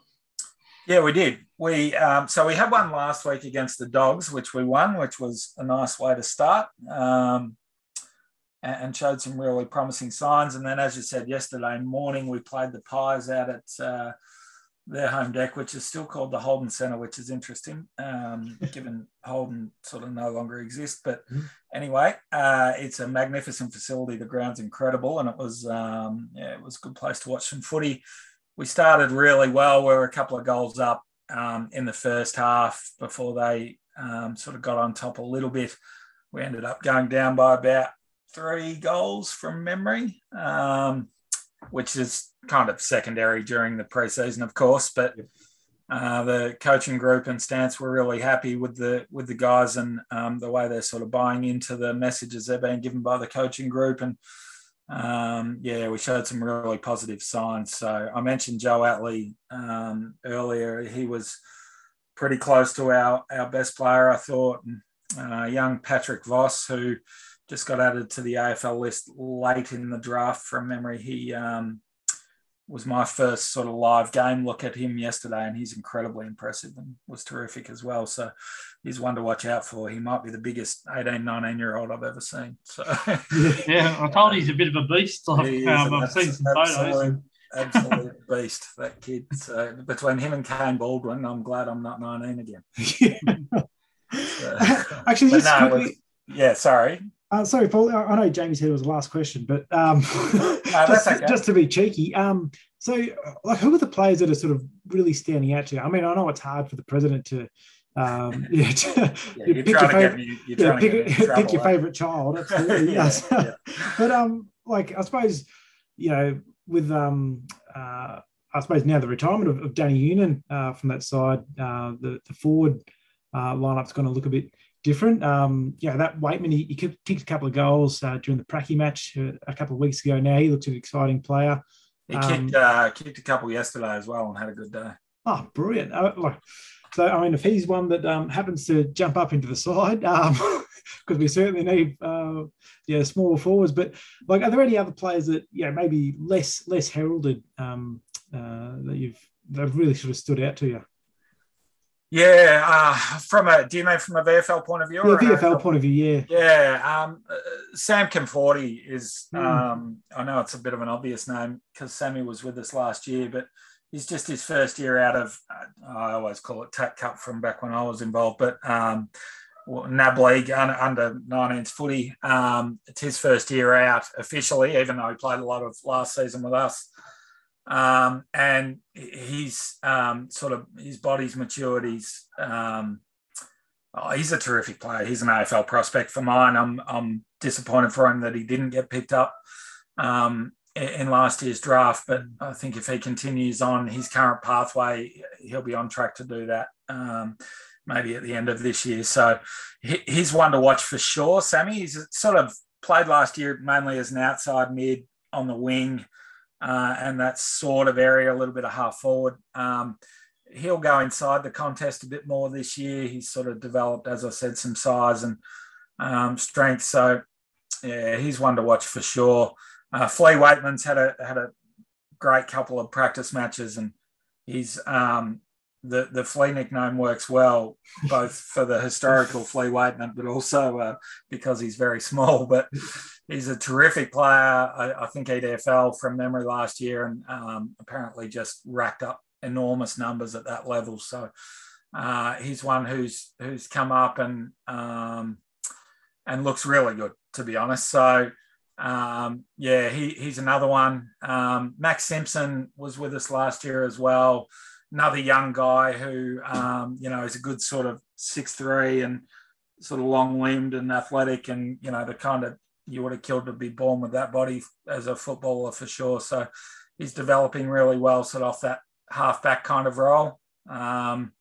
Yeah, we did. We um, so we had one last week against the Dogs, which we won, which was a nice way to start, um, and, showed some really promising signs. And then, as you said yesterday morning, we played the Pies out at uh, their home deck, which is still called the Holden Centre, which is interesting, um, [laughs] given Holden sort of no longer exists. But mm-hmm. anyway, uh, it's a magnificent facility. The ground's incredible, and it was um, yeah, it was a good place to watch some footy. We started really well. We were a couple of goals up um, in the first half before they um, sort of got on top a little bit. We ended up going down by about three goals from memory. Um, which is kind of secondary during the preseason, of course. But uh, the coaching group and stance were really happy with the with the guys and um, the way they're sort of buying into the messages they're being given by the coaching group. And um, yeah, we showed some really positive signs. So I mentioned Joe Atley um, earlier. He was pretty close to our our best player, I thought. And, uh, young Patrick Voss, who just got added to the AFL list late in the draft from memory. He um, was my first sort of live game look at him yesterday, and he's incredibly impressive and was terrific as well. So he's one to watch out for. He might be the biggest 18, 19 year old I've ever seen. So [laughs] yeah, I told you he's a bit of a beast. Like, um, I've seen some photos. Absolute [laughs] beast, that kid. So between him and Kane Baldwin, I'm glad I'm not 19 again. [laughs] so, Actually, just no, quickly, was, yeah, sorry. Uh, sorry, Paul. I know Jamie said it was the last question, but um, [laughs] no, just, okay. just, to be cheeky, um, so like, who are the players that are sort of really standing out to you? I mean, I know it's hard for the president to, um, [laughs] yeah, to yeah, pick your favorite, me, yeah, pick, [laughs] pick your favorite child. Absolutely, yeah, yes. but um, like I suppose, you know, with um, uh, I suppose now the retirement of, of Danny Union uh, from that side, uh, the the forward uh, lineup's going to look a bit different. Um, yeah, that Weightman, he, he kicked a couple of goals uh, during the Pracky match uh, a couple of weeks ago. Now he looks an exciting player. He um, kicked, uh, kicked a couple yesterday as well and had a good day. Oh, brilliant! Uh, like, so I mean, if he's one that um, happens to jump up into the side, because um, [laughs] we certainly need uh, yeah smaller forwards. But like, are there any other players that yeah maybe less less heralded um, uh, that you've that have really sort of stood out to you? Yeah, uh, from a do you mean from a VFL point of view? Yeah, VFL point of view. Yeah, yeah. Um, uh, Sam Conforti is. Mm. Um, I know it's a bit of an obvious name because Sammy was with us last year, but he's just his first year out of. Uh, I always call it TAC Cup from back when I was involved, but um, NAB League under 19s footy. Um, it's his first year out officially, even though he played a lot of last season with us. Um, and he's um, sort of his body's matured. He's um, oh, he's a terrific player. He's an AFL prospect for mine. I'm I'm disappointed for him that he didn't get picked up um, in last year's draft. But I think if he continues on his current pathway, he'll be on track to do that. Um, maybe at the end of this year. So he's one to watch for sure. Sammy, he's sort of played last year mainly as an outside mid on the wing uh, and that sort of area, a little bit of half forward. Um, he'll go inside the contest a bit more this year. He's sort of developed, as I said, some size and um, strength. So yeah, he's one to watch for sure. Uh, Flea Waitman's had a had a great couple of practice matches, and he's um, the the Flea nickname works well, both for the historical Flea Waitman, but also uh, because he's very small. But he's a terrific player. I, I think EDFL from memory last year, and um, apparently just racked up enormous numbers at that level. So uh, he's one who's who's come up and um, and looks really good, to be honest. So um, yeah, he, he's another one. Um, Max Simpson was with us last year as well. Another young guy who um, you know is a good sort of six three and sort of long limbed and athletic, and you know the kind of you would have killed to be born with that body as a footballer for sure. So he's developing really well, sort of off that halfback kind of role. Um,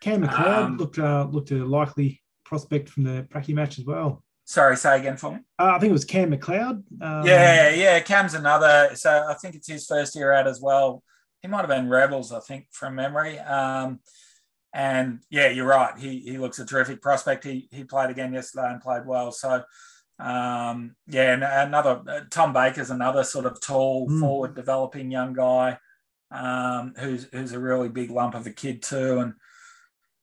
Cam McLeod um, looked uh, looked a likely prospect from the Pracky match as well. Sorry, say again for me. Uh, I think it was Cam McLeod. Um, yeah, yeah, Cam's another. So I think it's his first year out as well. He might have been Rebels, I think, from memory. Um, and yeah, you're right. He he looks a terrific prospect. He he played again yesterday and played well. So um, yeah, and another uh, Tom Baker's another sort of tall, mm. forward developing young guy um, who's who's a really big lump of a kid too. And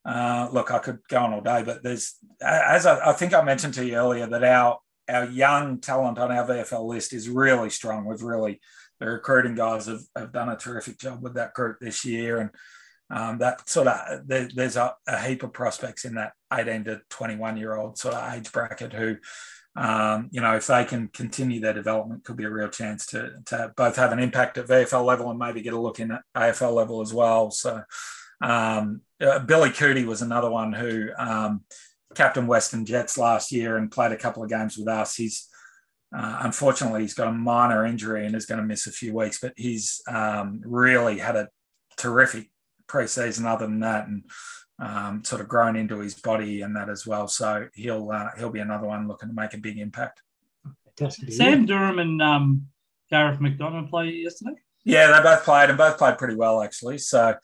uh, look, I could go on all day, but there's as I, I, think I mentioned to you earlier that our our young talent on our VFL list is really strong. We've really the recruiting guys have, have done a terrific job with that group this year, and um, that sort of there, there's a, a, heap of prospects in that 18 to 21 year old sort of age bracket who um, you know, if they can continue their development, could be a real chance to, to both have an impact at VFL level and maybe get a look in at AFL level as well. So, um, uh, Billy Cootie was another one who um, captain Western Jets last year and played a couple of games with us. He's uh, unfortunately he's got a minor injury and is going to miss a few weeks, but he's um, really had a terrific preseason other than that, and um, sort of grown into his body and that as well. So he'll uh, he'll be another one looking to make a big impact. Sam Durham and um, Garrett McDonald played yesterday. Yeah, they both played and both played pretty well actually. So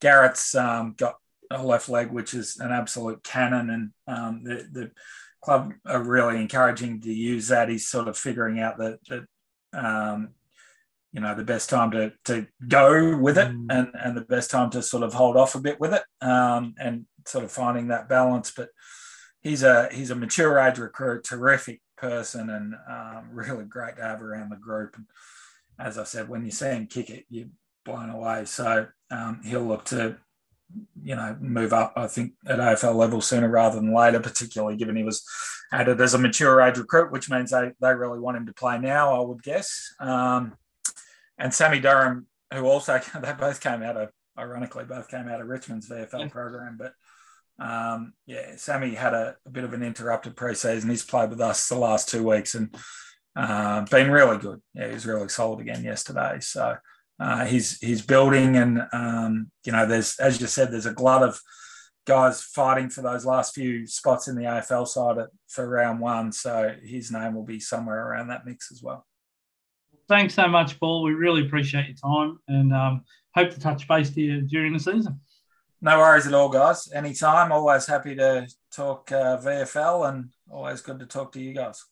Garrett's um, got a left leg, which is an absolute cannon, and um, the, the club are really encouraging to use that. He's sort of figuring out that that um, you know the best time to to go with it mm. and and the best time to sort of hold off a bit with it um, and sort of finding that balance. But he's a he's a mature age recruit terrific person and um, [laughs] really great to have around the group. And as i said when you see him kick it you're blown away. So um, he'll look to you know move up i think at afl level sooner rather than later particularly given he was added as a mature age recruit which means they, they really want him to play now i would guess. Um, and Sammy Durham, who also [laughs] they both came out of ironically both came out of Richmond's VFL yeah. program, but um, yeah, Sammy had a, a, bit of an interrupted preseason. He's played with us the last two weeks and uh, been really good. Yeah, he was really solid again yesterday. So uh, he's he's building, and um, you know, there's as you said, there's a glut of guys fighting for those last few spots in the AFL side at, for round one. So his name will be somewhere around that mix as well thanks so much, Paul. We really appreciate your time and um, hope to touch base to you during the season. No worries at all, guys. Anytime. Always happy to talk uh, VFL and always good to talk to you guys.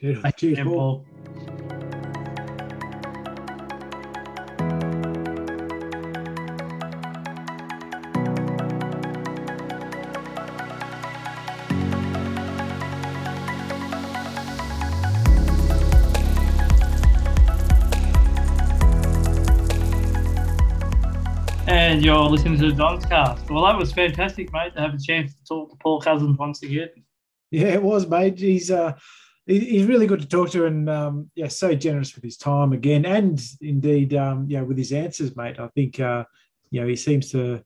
Cheers, Cheers Paul. Paul. And you're listening to the Don's cast. Well, that was fantastic, mate, to have a chance to talk to Paul Cousins once again. Yeah, it was, mate. He's uh, he's really good to talk to, and um, yeah, so generous with his time again, and indeed, um, yeah, with his answers, mate. I think uh, you know he seems to,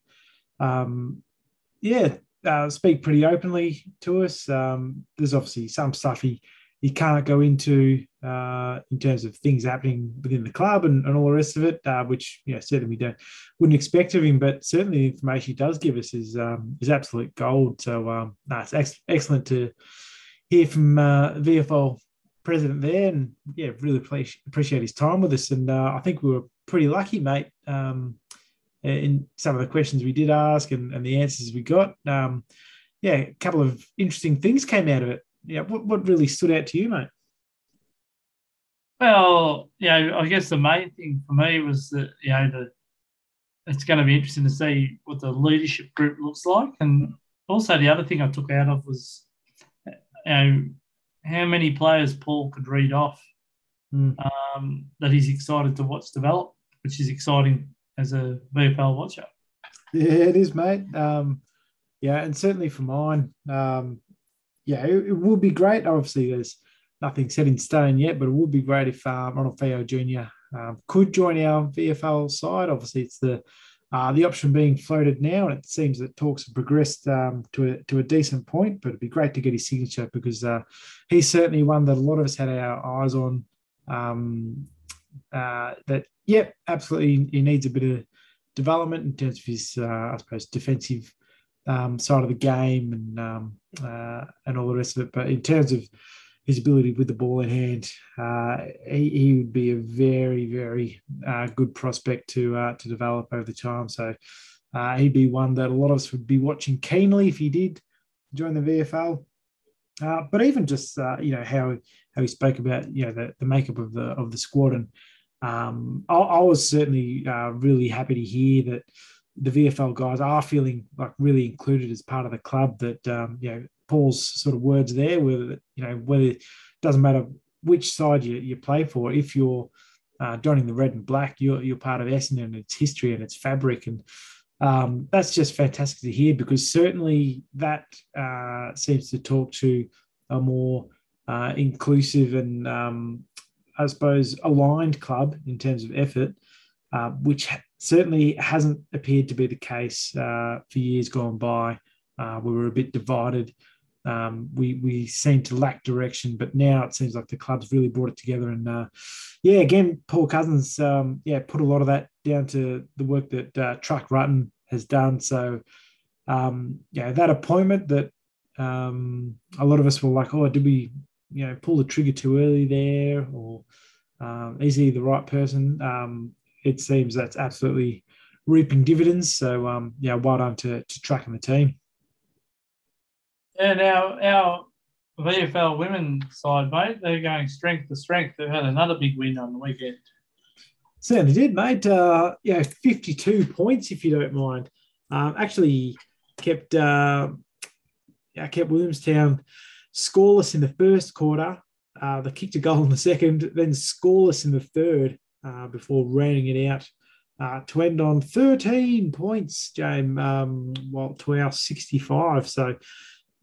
um, yeah, uh, speak pretty openly to us. Um, there's obviously some stuff he he can't go into uh, in terms of things happening within the club and, and all the rest of it, uh, which you know certainly we don't wouldn't expect of him. But certainly the information he does give us is um, is absolute gold. So um, no, it's ex- excellent to hear from uh, VFL president there, and yeah, really appreciate his time with us. And uh, I think we were pretty lucky, mate, um, in some of the questions we did ask and, and the answers we got. Um, yeah, a couple of interesting things came out of it yeah, what, what really stood out to you, mate? Well, you know, I guess the main thing for me was that, you know, the it's going to be interesting to see what the leadership group looks like. And also the other thing I took out of was, you know, how many players Paul could read off Mm. um, that he's excited to watch develop, which is exciting as a VFL watcher. Yeah, it is, mate. Um, yeah, and certainly for mine, um, yeah, it, it would be great. Obviously, there's nothing set in stone yet, but it would be great if uh, Ronald Feo Jr. Um, could join our VFL side. Obviously, it's the uh, the option being floated now, and it seems that talks have progressed um, to a to a decent point. But it'd be great to get his signature because uh, he's certainly one that a lot of us had our eyes on. Um, uh, that yep, absolutely, he needs a bit of development in terms of his, uh, I suppose, defensive um, side of the game and um, uh, and all the rest of it. But in terms of his ability with the ball in hand, uh, he, he, would be a very, very uh, good prospect to uh, to develop over the time. So uh, he'd be one that a lot of us would be watching keenly if he did join the VFL. Uh, but even just you know how how he spoke about you know the, the makeup of the of the squad and um, I, I, was certainly really happy to hear that the VFL guys are feeling like really included as part of the club. That um, you know Paul's sort of words there, whether you know whether it doesn't matter which side you, you play for, if you're uh, joining the red and black, you're you're part of Essendon and its history and its fabric, and um, that's just fantastic to hear because certainly that uh, seems to talk to a more uh, inclusive and um, I suppose aligned club in terms of effort, uh, which certainly hasn't appeared to be the case uh, for years gone by. Uh, we were a bit divided. Um, we we seemed to lack direction, but now it seems like the club's really brought it together. And uh, yeah, again, Paul Cousins, um, yeah, put a lot of that down to the work that uh, Truck Rutten has done. So um, yeah, that appointment that um, a lot of us were like, oh, did we, you know, pull the trigger too early there, or um, is he the right person? It seems that's absolutely reaping dividends. So um, yeah, well done to, to Truck and the team. And our our VFL women side, mate, they're going strength to strength. They've had another big win on the weekend. Certainly did, mate. Uh, yeah, 52 points, if you don't mind. Um, actually kept uh, yeah, kept Williamstown scoreless in the first quarter. Uh, they kicked a goal in the second, then scoreless in the third before rounding it out uh, to end on 13 points, James, um, well, to our 65. So,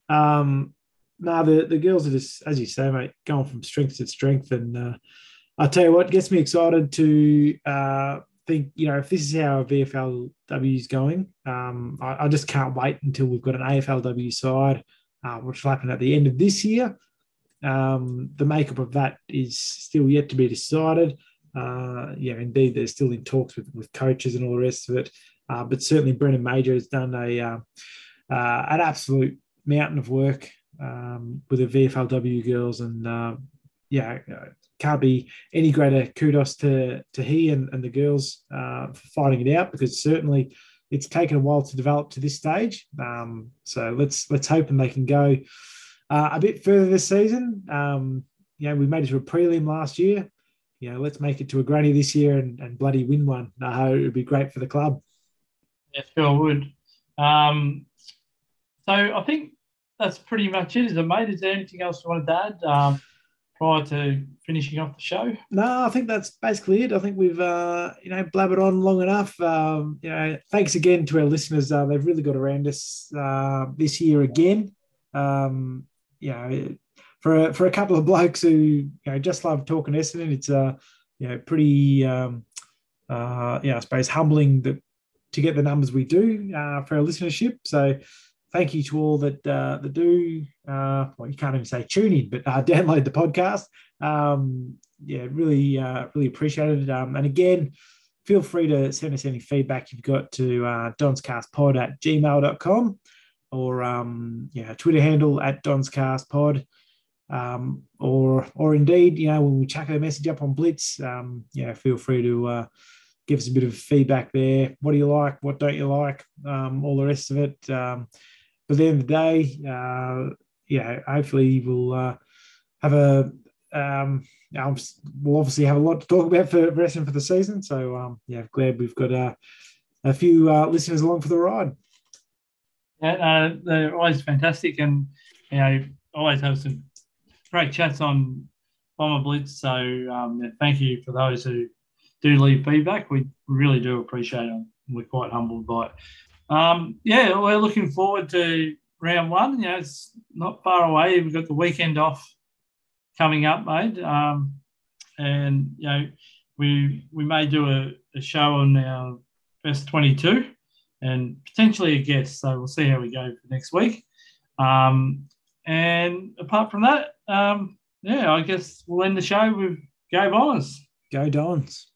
um, now the, the girls are just, as you say, mate, going from strength to strength. And uh, I tell you what, gets me excited to uh, think, you know, if this is how VFLW is going, um, I, I, just can't wait until we've got an AFLW side, uh, which will happen at the end of this year. Um, the makeup of that is still yet to be decided. Uh, yeah, indeed, they're still in talks with, with coaches and all the rest of it. Uh, but certainly, Brendan Major has done a uh, uh an absolute mountain of work um, with the VFLW girls, and uh, yeah, uh, can't be any greater kudos to to he and, and the girls for fighting it out because certainly it's taken a while to develop to this stage. Um, so let's let's hope and they can go a bit further this season. Um, you know, we made it to a prelim last year you know, let's make it to a granny this year and, and bloody win one. Uh, it would be great for the club. Yeah, sure would. Um, so I think that's pretty much it, is it, mate? Is there anything else you wanted to add um, prior to finishing off the show? No, I think that's basically it. I think we've, uh, you know, blabbered on long enough. Um, you know, thanks again to our listeners. Uh, they've really got around us uh, this year again. Um, you know, for a, for a couple of blokes who you know just love talking Essendon, it's a uh, you know pretty um, uh, yeah I suppose humbling that to get the numbers we do uh, for our listenership. So thank you to all that uh, that do. Uh, well, you can't even say tune in, but uh, [laughs] download the podcast. Um, yeah, really uh, really appreciate it. Um, and again, feel free to send us any feedback you've got to uh, donscastpod at gmail.com or um, yeah, Twitter handle at donscastpod um, or or indeed, you know, when we chuck a message up on Blitz, um, yeah, feel free to uh, give us a bit of feedback there. What do you like? What don't you like? Um, all the rest of it. Um, but at the end of the day, uh, yeah, hopefully we'll uh, have a. Um, we'll obviously have a lot to talk about for wrestling for the season. So um, yeah, glad we've got uh, a few uh, listeners along for the ride. Yeah, uh, they're always fantastic, and you know, always have some great chats on Bomber Blitz. So um, thank you for those who do leave feedback. We really do appreciate it. We're quite humbled by it. Um, yeah, we're looking forward to round one. You know, it's not far away. We've got the weekend off coming up, mate. Um, and you know, we we may do a, a show on our best 22 and potentially a guest. So we'll see how we go for next week. Um, and apart from that, um, yeah, I guess we'll end the show with Go Bombers. Go Dons.